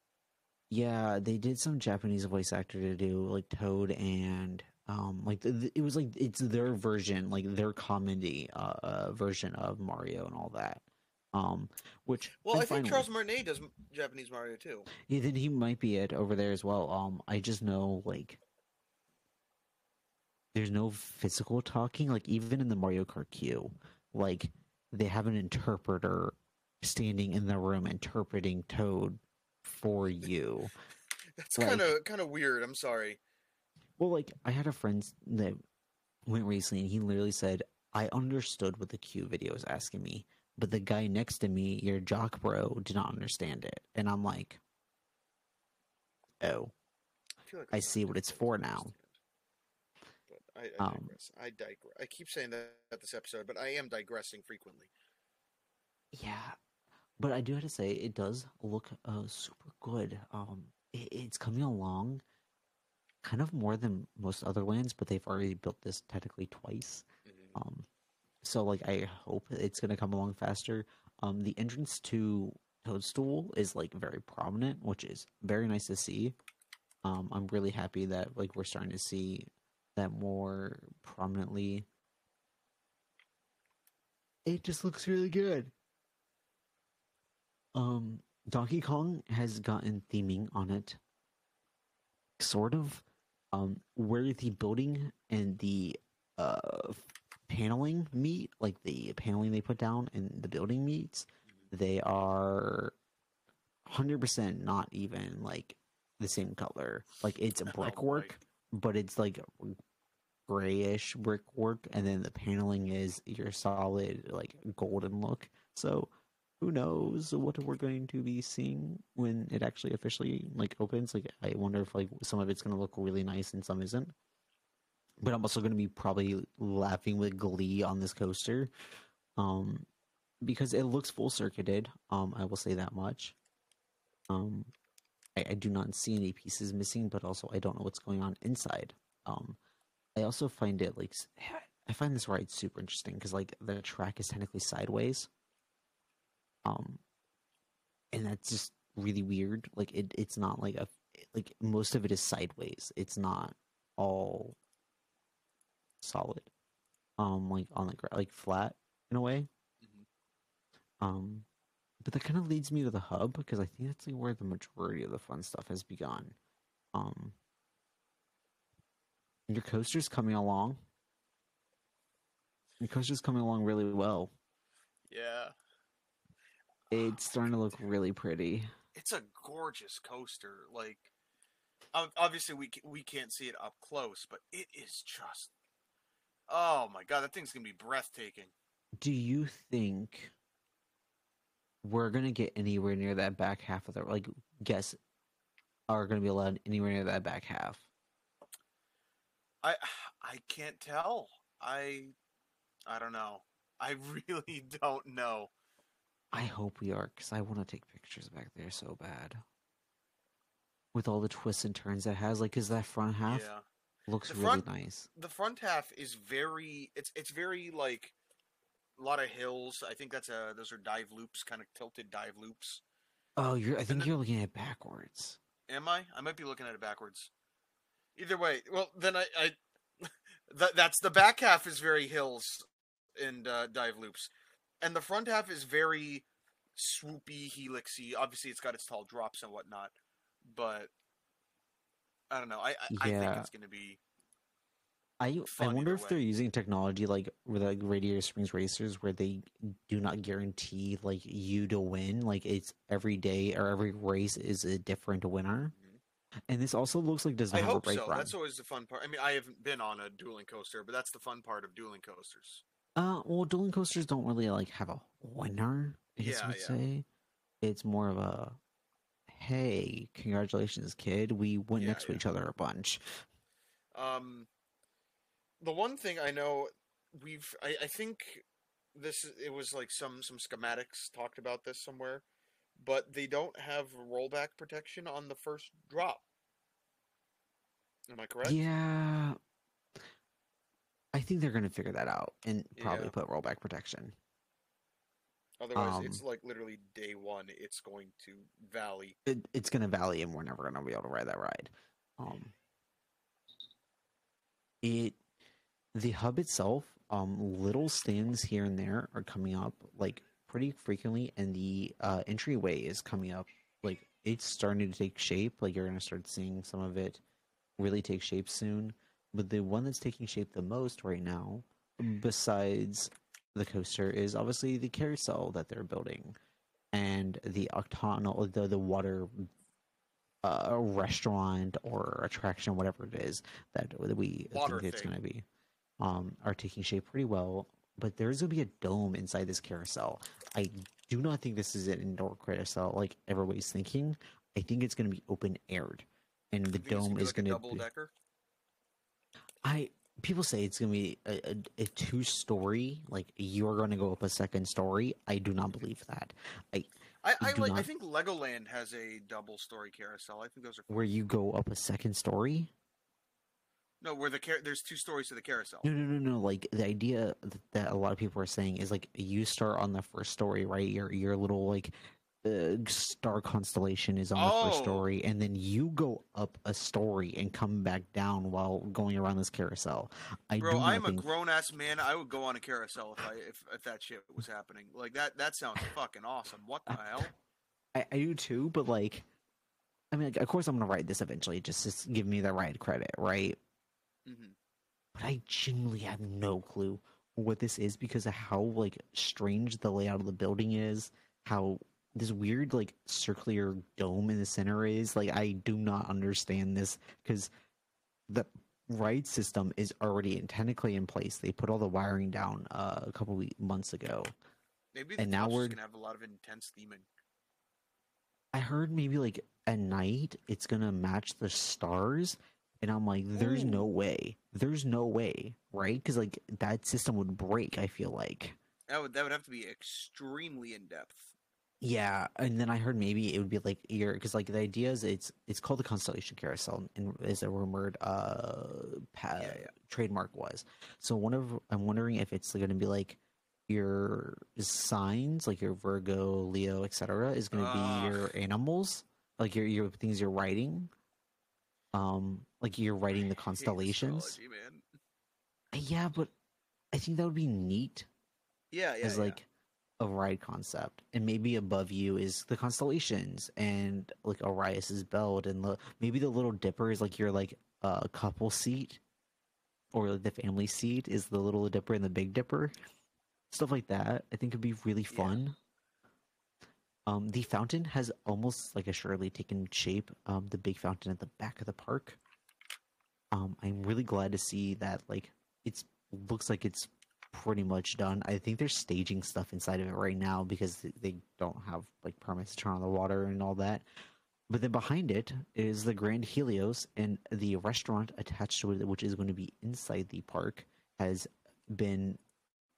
Yeah, they did some Japanese voice actor to do like Toad and um like the, the- it was like it's their version, like their comedy uh, uh version of Mario and all that. Um, which Well, I think. Charles Martinet does Japanese Mario too. Yeah, then he might be it over there as well. Um, I just know like there's no physical talking. Like even in the Mario Kart Q, like they have an interpreter standing in the room interpreting Toad for you. That's kind of kind of weird. I'm sorry. Well, like I had a friend that went recently, and he literally said, "I understood what the Q video was asking me, but the guy next to me, your jock bro, did not understand it." And I'm like, "Oh, I, feel like I see what it's for now." But I, I Um, digress. I digress. I keep saying that at this episode, but I am digressing frequently. Yeah, but I do have to say it does look uh, super good. Um, it, it's coming along, kind of more than most other lands, but they've already built this technically twice. Um, so like I hope it's gonna come along faster. Um, the entrance to Toadstool is like very prominent, which is very nice to see. Um, I'm really happy that like we're starting to see that more prominently. It just looks really good. Um, Donkey Kong has gotten theming on it, sort of. Um, where the building and the uh paneling meet, like the paneling they put down and the building meets, they are hundred percent not even like the same color. Like it's Oh, brickwork, but it's like grayish brickwork, and then the paneling is your solid like golden look. So who knows what we're going to be seeing when it actually officially like opens? Like I wonder if like some of it's gonna look really nice and some isn't. But I'm also gonna be probably laughing with glee on this coaster. Um because it looks full circuited. Um, I will say that much. Um, I, I do not see any pieces missing, but also I don't know what's going on inside. Um, I also find it like I find this ride super interesting because like the track is technically sideways. Um, and that's just really weird. Like it, it's not like a like most of it is sideways. It's not all solid. Um, like on the ground, like flat in a way. Mhm. Um, but that kind of leads me to the hub because I think that's like where the majority of the fun stuff has begun. Um, your coaster's coming along. Your coaster's coming along really well. Yeah, It's starting to look really pretty. it's a gorgeous coaster. Like, obviously we we can't see it up close, but it is just. Oh my god, that thing's gonna be breathtaking. Do you think we're gonna get anywhere near that back half of the like? Guess are gonna be allowed anywhere near that back half? I I can't tell. I I don't know. I really don't know. I I hope we are, because I want to take pictures back there so bad. With all the twists and turns it has, like, is that front half Yeah. Looks The really nice. The front half is very it's it's very like a lot of hills. I think that's a those are dive loops, kind of tilted dive loops. Oh, you're. I think then- you're looking at it backwards. Am I? I might be looking at it backwards. Either way, well then I, I that that's the back half is very hills and uh, dive loops, and the front half is very swoopy, helixy. Obviously, it's got its tall drops and whatnot, but I don't know. I I, I think it's gonna be I I wonder if they're using technology like with like Radiator Springs racers where they do not guarantee like you to win. Like it's every day or every race is a different winner. And this also looks like doesn't I have a hope break so. run. That's always the fun part. I mean, I haven't been on a dueling coaster, but that's the fun part of dueling coasters. Uh, well, dueling coasters don't really like have a winner. I guess Yeah, you would yeah. say it's more of a, hey, congratulations, kid. We went Yeah, next to yeah. each other a bunch. Um, the one thing I know we've, I, I think this it was like some some schematics talked about this somewhere, but they don't have rollback protection on the first drop. Am I correct? Yeah, I think they're gonna figure that out and probably Yeah. put rollback protection. Otherwise, it's um, like literally day one. It's going to valley. It, it's gonna valley, and we're never gonna be able to ride that ride. Um, it the hub itself, um, little stands here and there are coming up like pretty frequently, and the uh, entryway is coming up. Like it's starting to take shape. Like you're gonna start seeing some of it really take shape soon. But the one that's taking shape the most right now, besides the coaster, is obviously the carousel that they're building, and the octonal, the the water uh, restaurant or attraction, whatever it is that we Water think it's going to be, um, are taking shape pretty well. But there's going to be a dome inside this carousel. I do not think this is an indoor carousel like everybody's thinking. I think it's going to be open aired, and the You think it's gonna dome be is going to double decker. I people say it's gonna be a, a, a two story. Like you're gonna go up a second story. I do not believe that. I, I do like. I think Legoland has a double story carousel. I think those are Where you go up a second story? no. Where the car- there's two stories to the carousel. No, no, no, no. Like the idea that a lot of people are saying is like you start on the first story, right? Your your little like uh, star constellation is on the Oh. first story, and then you go up a story and come back down while going around this carousel. I Bro, I'm a grown ass man. I would go on a carousel if I if, if that shit was happening. Like that. That sounds fucking awesome. What the hell? I, I do too, but like, I mean, like, of course, I'm gonna write this eventually, just to give me the ride credit, right? hmm But I genuinely have no clue what this is because of how like strange the layout of the building is, how this weird like circular dome in the center is. Like, I do not understand this because the ride system is already technically in place. They put all the wiring down uh, a couple months ago. Maybe the And now we're- gonna have a lot of intense theming. I heard maybe like at night it's gonna match the stars, and I'm like, there's no way, there's no way, right? Because like that system would break. I feel like, That would that would have to be extremely in depth. Yeah. And then I heard maybe it would be like your because like the idea is it's it's called the Constellation Carousel, and is a rumored uh pa- Yeah, yeah. trademark was. So one of I'm wondering if it's gonna be like your signs, like your Virgo, Leo, etc., is gonna be your animals, like your your things you're writing. Um, like you're writing the constellations. Uh, Yeah, but I think that would be neat Yeah, yeah. as yeah. like a ride concept, and maybe above you is the constellations and like Orion's belt, and the, maybe the Little Dipper is like your like uh, couple seat, or like the family seat is the Little Dipper and the Big Dipper, stuff like that. I think would be really Yeah. fun. Um, the fountain has almost like assuredly taken shape. Um, the big fountain at the back of the park. Um, I'm really glad to see that like it's looks like it's pretty much done. I think they're staging stuff inside of it right now because they don't have like permits to turn on the water and all that. But then behind it is the Grand Helios and the restaurant attached to it, which is going to be inside the park, has been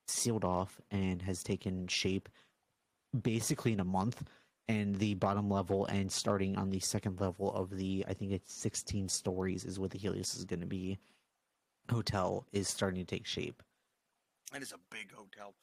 sealed off and has taken shape. basically in a month. And the bottom level and starting on the second level of the, I think it's 16 stories is what the Helios is going to be. Hotel is starting to take shape. And it's a big hotel.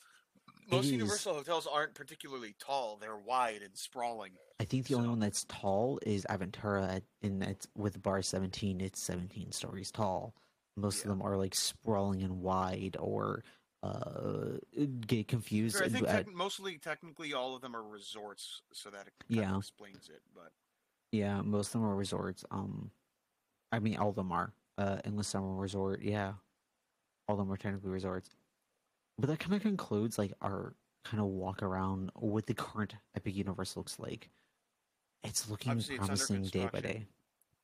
Most is. Universal hotels aren't particularly tall; they're wide and sprawling. I think the only one that's tall is Aventura, and it's with bar 17. It's 17 stories tall. Most Yeah. of them are like sprawling and wide, or uh, get confused. Sure, I think at- tec- mostly, technically, all of them are resorts, so that kind Yeah. of explains it. But yeah, most of them are resorts. Um, I mean, all of them are. Uh, Endless Summer Resort, yeah, all of them are technically resorts. But that kind of concludes like our kind of walk around what the current Epic Universe looks like. It's looking Obviously, it's promising day by day.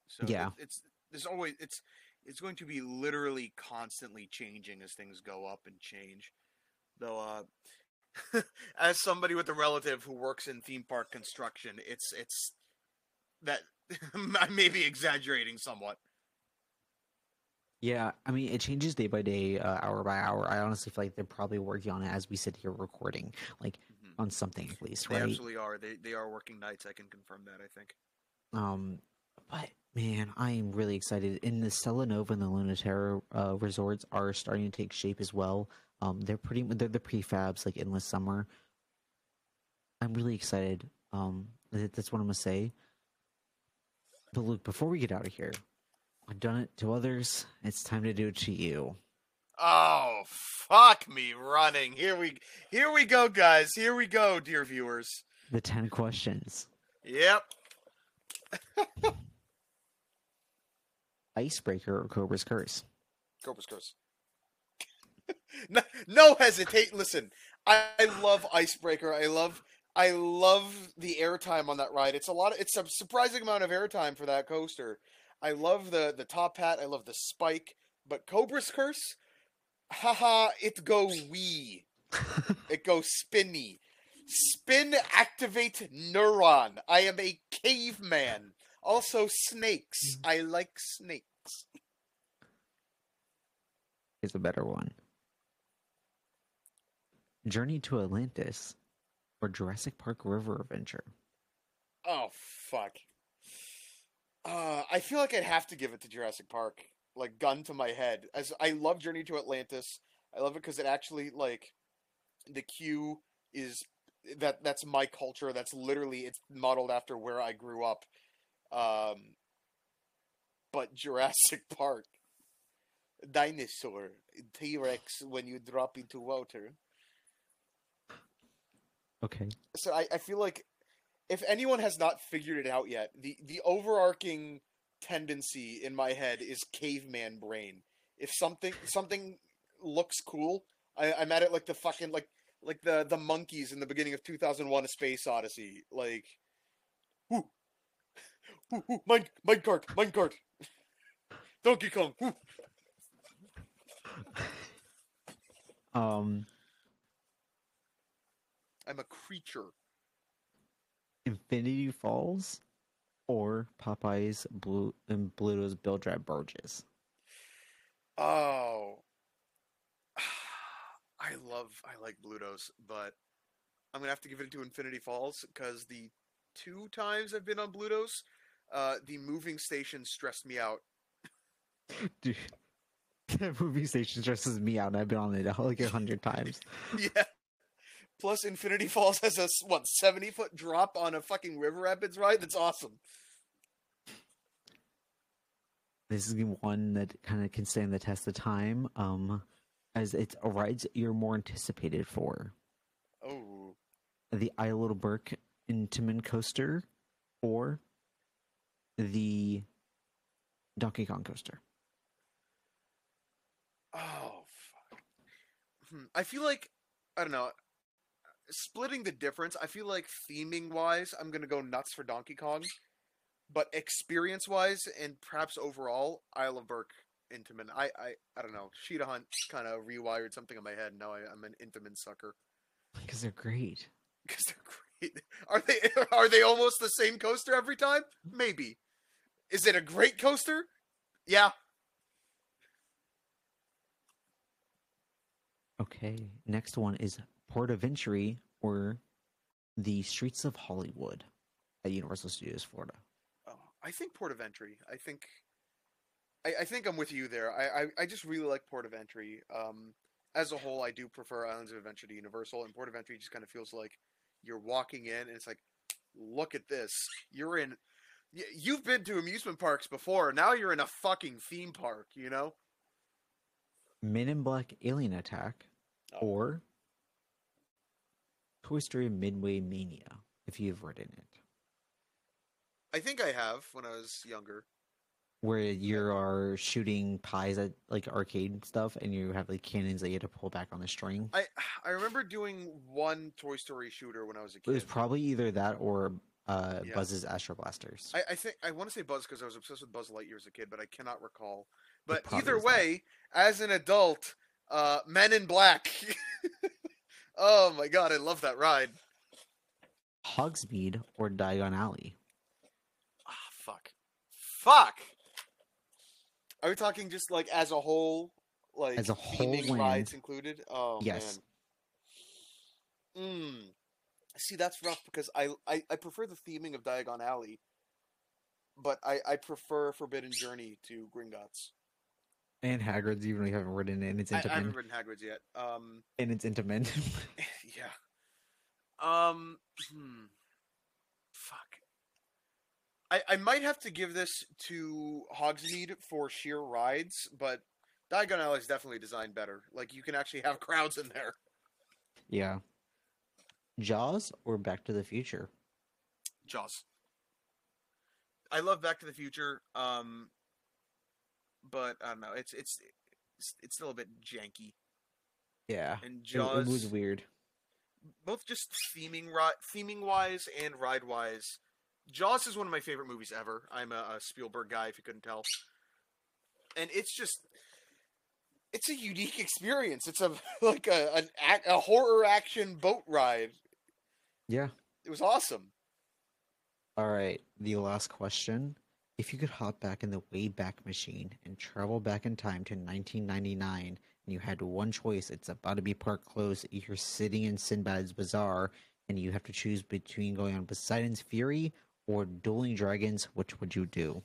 so Yeah. it, it's there's always it's it's going to be literally constantly changing as things go up and change. Though, uh, as somebody with a relative who works in theme park construction, it's it's that I may be exaggerating somewhat. Yeah, I mean, it changes day by day, uh, hour by hour. I honestly feel like they're probably working on it as we sit here recording, like Mhm. on something at least, They right? They absolutely are. They they are working nights. I can confirm that. I think. Um, but man, I am really excited. And the Stella Nova and the Lunaterra uh, resorts are starting to take shape as well. Um, they're pretty. They're the prefabs like Endless Summer. I'm really excited. Um, that's what I'm gonna say. But Luke, before we get out of here, I've done it to others. It's time to do it to you. Oh fuck me running. Here we here we go, guys. Here we go, dear viewers. The ten questions. Yep. Icebreaker or Cobra's Curse? Cobra's curse. no, no hesitate. Listen, I, I love Icebreaker. I love I love the airtime on that ride. It's a lot. Of, it's a surprising amount of airtime for that coaster. I love the the top hat. I love the spike. But Cobra's curse, haha! It go wee. It goes spinny. Spin activate neuron. I am a caveman. Also snakes. Mm-hmm. I like snakes. is a better one. Journey to Atlantis or Jurassic Park River Adventure? Oh fuck. Uh, I feel like I'd have to give it to Jurassic Park. Like gun to my head. As I love Journey to Atlantis. I love it because it actually like the queue is that that's my culture. That's literally it's modeled after where I grew up. Um, but Jurassic Park, dinosaur, T Rex when you drop into water. Okay. so I, I feel like if anyone has not figured it out yet, the the overarching tendency in my head is caveman brain. If something something looks cool, I, I'm at it like the fucking like like the the monkeys in the beginning of 2001: A Space Odyssey. Like, whoo, whoo, whoo, mine minecart, minecart, Donkey Kong. Whoo. Um, I'm a creature. Infinity Falls or Popeye's Blue and Bluto's Bilge-Rat Barges? Oh, I love I like Blutos, but I'm gonna have to give it to Infinity Falls because the two times I've been on Blutos, uh, the moving station stressed me out. Dude, that movie station stresses me out. and I've been on it like a hundred times. yeah. Plus, Infinity Falls has a what 70 foot drop on a fucking River Rapids ride. That's awesome. This is one that kind of can stand the test of time. Um, as it's a rides you're more anticipated for. Oh, the I Little Berk Intamin coaster or the Donkey Kong coaster. oh, fuck. Hmm, I feel like I don't know. Splitting the difference, I feel like theming wise, I'm gonna go nuts for Donkey Kong, but experience wise and perhaps overall, Isle of Berk Intamin. I I, I don't know. Cheetah Hunt kind of rewired something in my head. Now I, I'm an Intamin sucker Because they're great. because they're great. Are they are they almost the same coaster every time? Maybe. Is it a great coaster? Yeah. Okay, next one is Port of Entry or the streets of Hollywood at Universal Studios Florida. Oh, I think Port of Entry. I think, I, I think I'm with you there. I, I, I just really like Port of Entry. Um, as a whole, I do prefer Islands of Adventure to Universal, and Port of Entry just kind of feels like you're walking in, and it's like, look at this. You're in. You've been to amusement parks before. Now you're in a fucking theme park. You know. Men in Black Alien Attack, Oh. or Toy Story Midway Mania, if you've ridden it, I think I have when I was younger. where you are shooting pies at like arcade stuff, and you have like cannons that you have to pull back on the string. I I remember doing one Toy Story shooter when I was a kid. It was probably either that or uh, Yeah. Buzz's Astro Blasters. I, I think I want to say Buzz because I was obsessed with Buzz Lightyear as a kid, but I cannot recall. But either is that. way, as an adult, uh, Men in Black. oh my god, I love that ride. Hogsmeade or Diagon Alley. Ah, fuck, fuck. Are we talking just like as a whole, like As a whole rides included? Oh Yes. man. Mm. See, that's rough because I, I I prefer the theming of Diagon Alley, but I I prefer Forbidden Journey to Gringotts. And Hagrid's, even though you haven't ridden it, and it's I, into I haven't men. ridden Hagrid's yet. Um, And it's Intamin. yeah. Um, hmm. Fuck. I I might have to give this to Hogsmeade for sheer rides, but Diagon Alley is definitely designed better. Like you can actually have crowds in there. yeah. Jaws or Back to the Future? Jaws. I love Back to the Future, um, but I don't know. It's it's it's, it's still a bit janky. Yeah. And It, Jaws, it was weird. both just theming theming wise and ride wise. Jaws is one of my favorite movies ever. I'm a, a Spielberg guy, if you couldn't tell. And it's just, it's a unique experience. It's a like a an a horror action boat ride. Yeah. It was awesome. All right. The last question. If you could hop back in the Wayback Machine and travel back in time to 1999, and you had one choice, it's about to be park closed, you're sitting in Sinbad's Bazaar, and you have to choose between going on Poseidon's Fury or Dueling Dragons, which would you do?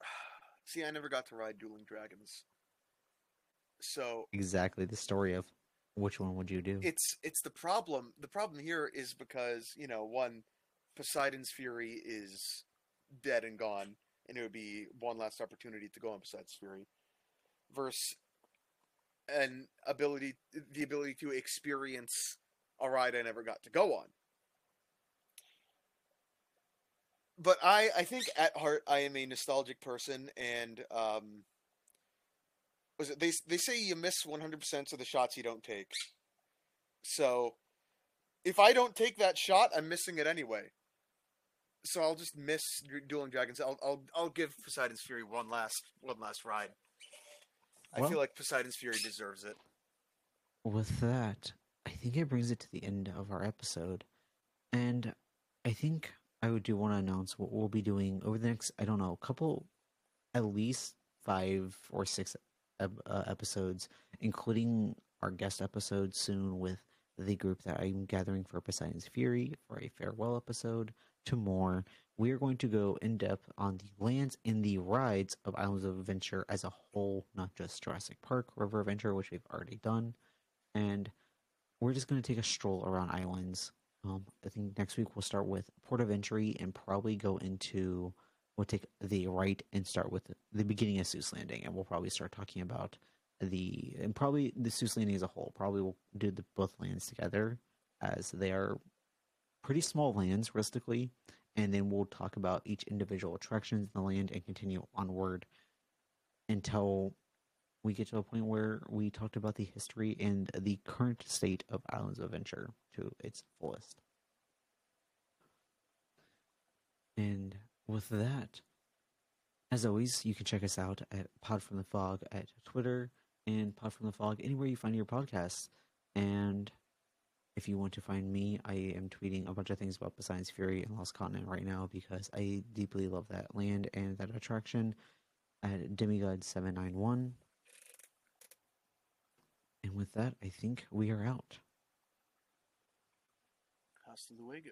See, I never got to ride Dueling Dragons, so Exactly the story of which one would you do? it's it's the problem. The problem here is because you know one, Poseidon's Fury is dead and gone, and it would be one last opportunity to go on Poseidon's Fury, versus an ability, the ability to experience a ride I never got to go on. But I, I think at heart I am a nostalgic person, and um, was it they they say you miss one hundred percent of the shots you don't take. So, if I don't take that shot, I'm missing it anyway. So I'll just miss Dueling Dragons. I'll I'll I'll give Poseidon's Fury one last one last ride. I Well- feel like Poseidon's Fury deserves it. With that, I think it brings it to the end of our episode. And I think I would do want to announce what we'll be doing over the next, I don't know, a couple, at least five or six uh, episodes, including our guest episode soon with the group that I'm gathering for Poseidon's Fury for a farewell episode to more. We are going to go in depth on the lands and the rides of Islands of Adventure as a whole, not just Jurassic Park, River Adventure, which we've already done and we're just going to take a stroll around islands. Um, I think next week we'll start with port of entry and probably go into we'll take the right and start with the beginning of Seuss Landing, and we'll probably start talking about the and probably the Seuss Landing as a whole. Probably we'll do the both lands together as they are pretty small lands realistically, and then we'll talk about each individual attractions in the land and continue onward until we get to a point where we talked about the history and the current state of Islands of Adventure to its fullest. And with that, as always, you can check us out at Pod from the Fog at Twitter and Pod from the Fog anywhere you find your podcasts. And if you want to find me, I am tweeting a bunch of things about Poseidon's Fury and Lost Continent right now because I deeply love that land and that attraction at Demigod791. And with that, I think we are out. Hasta luego.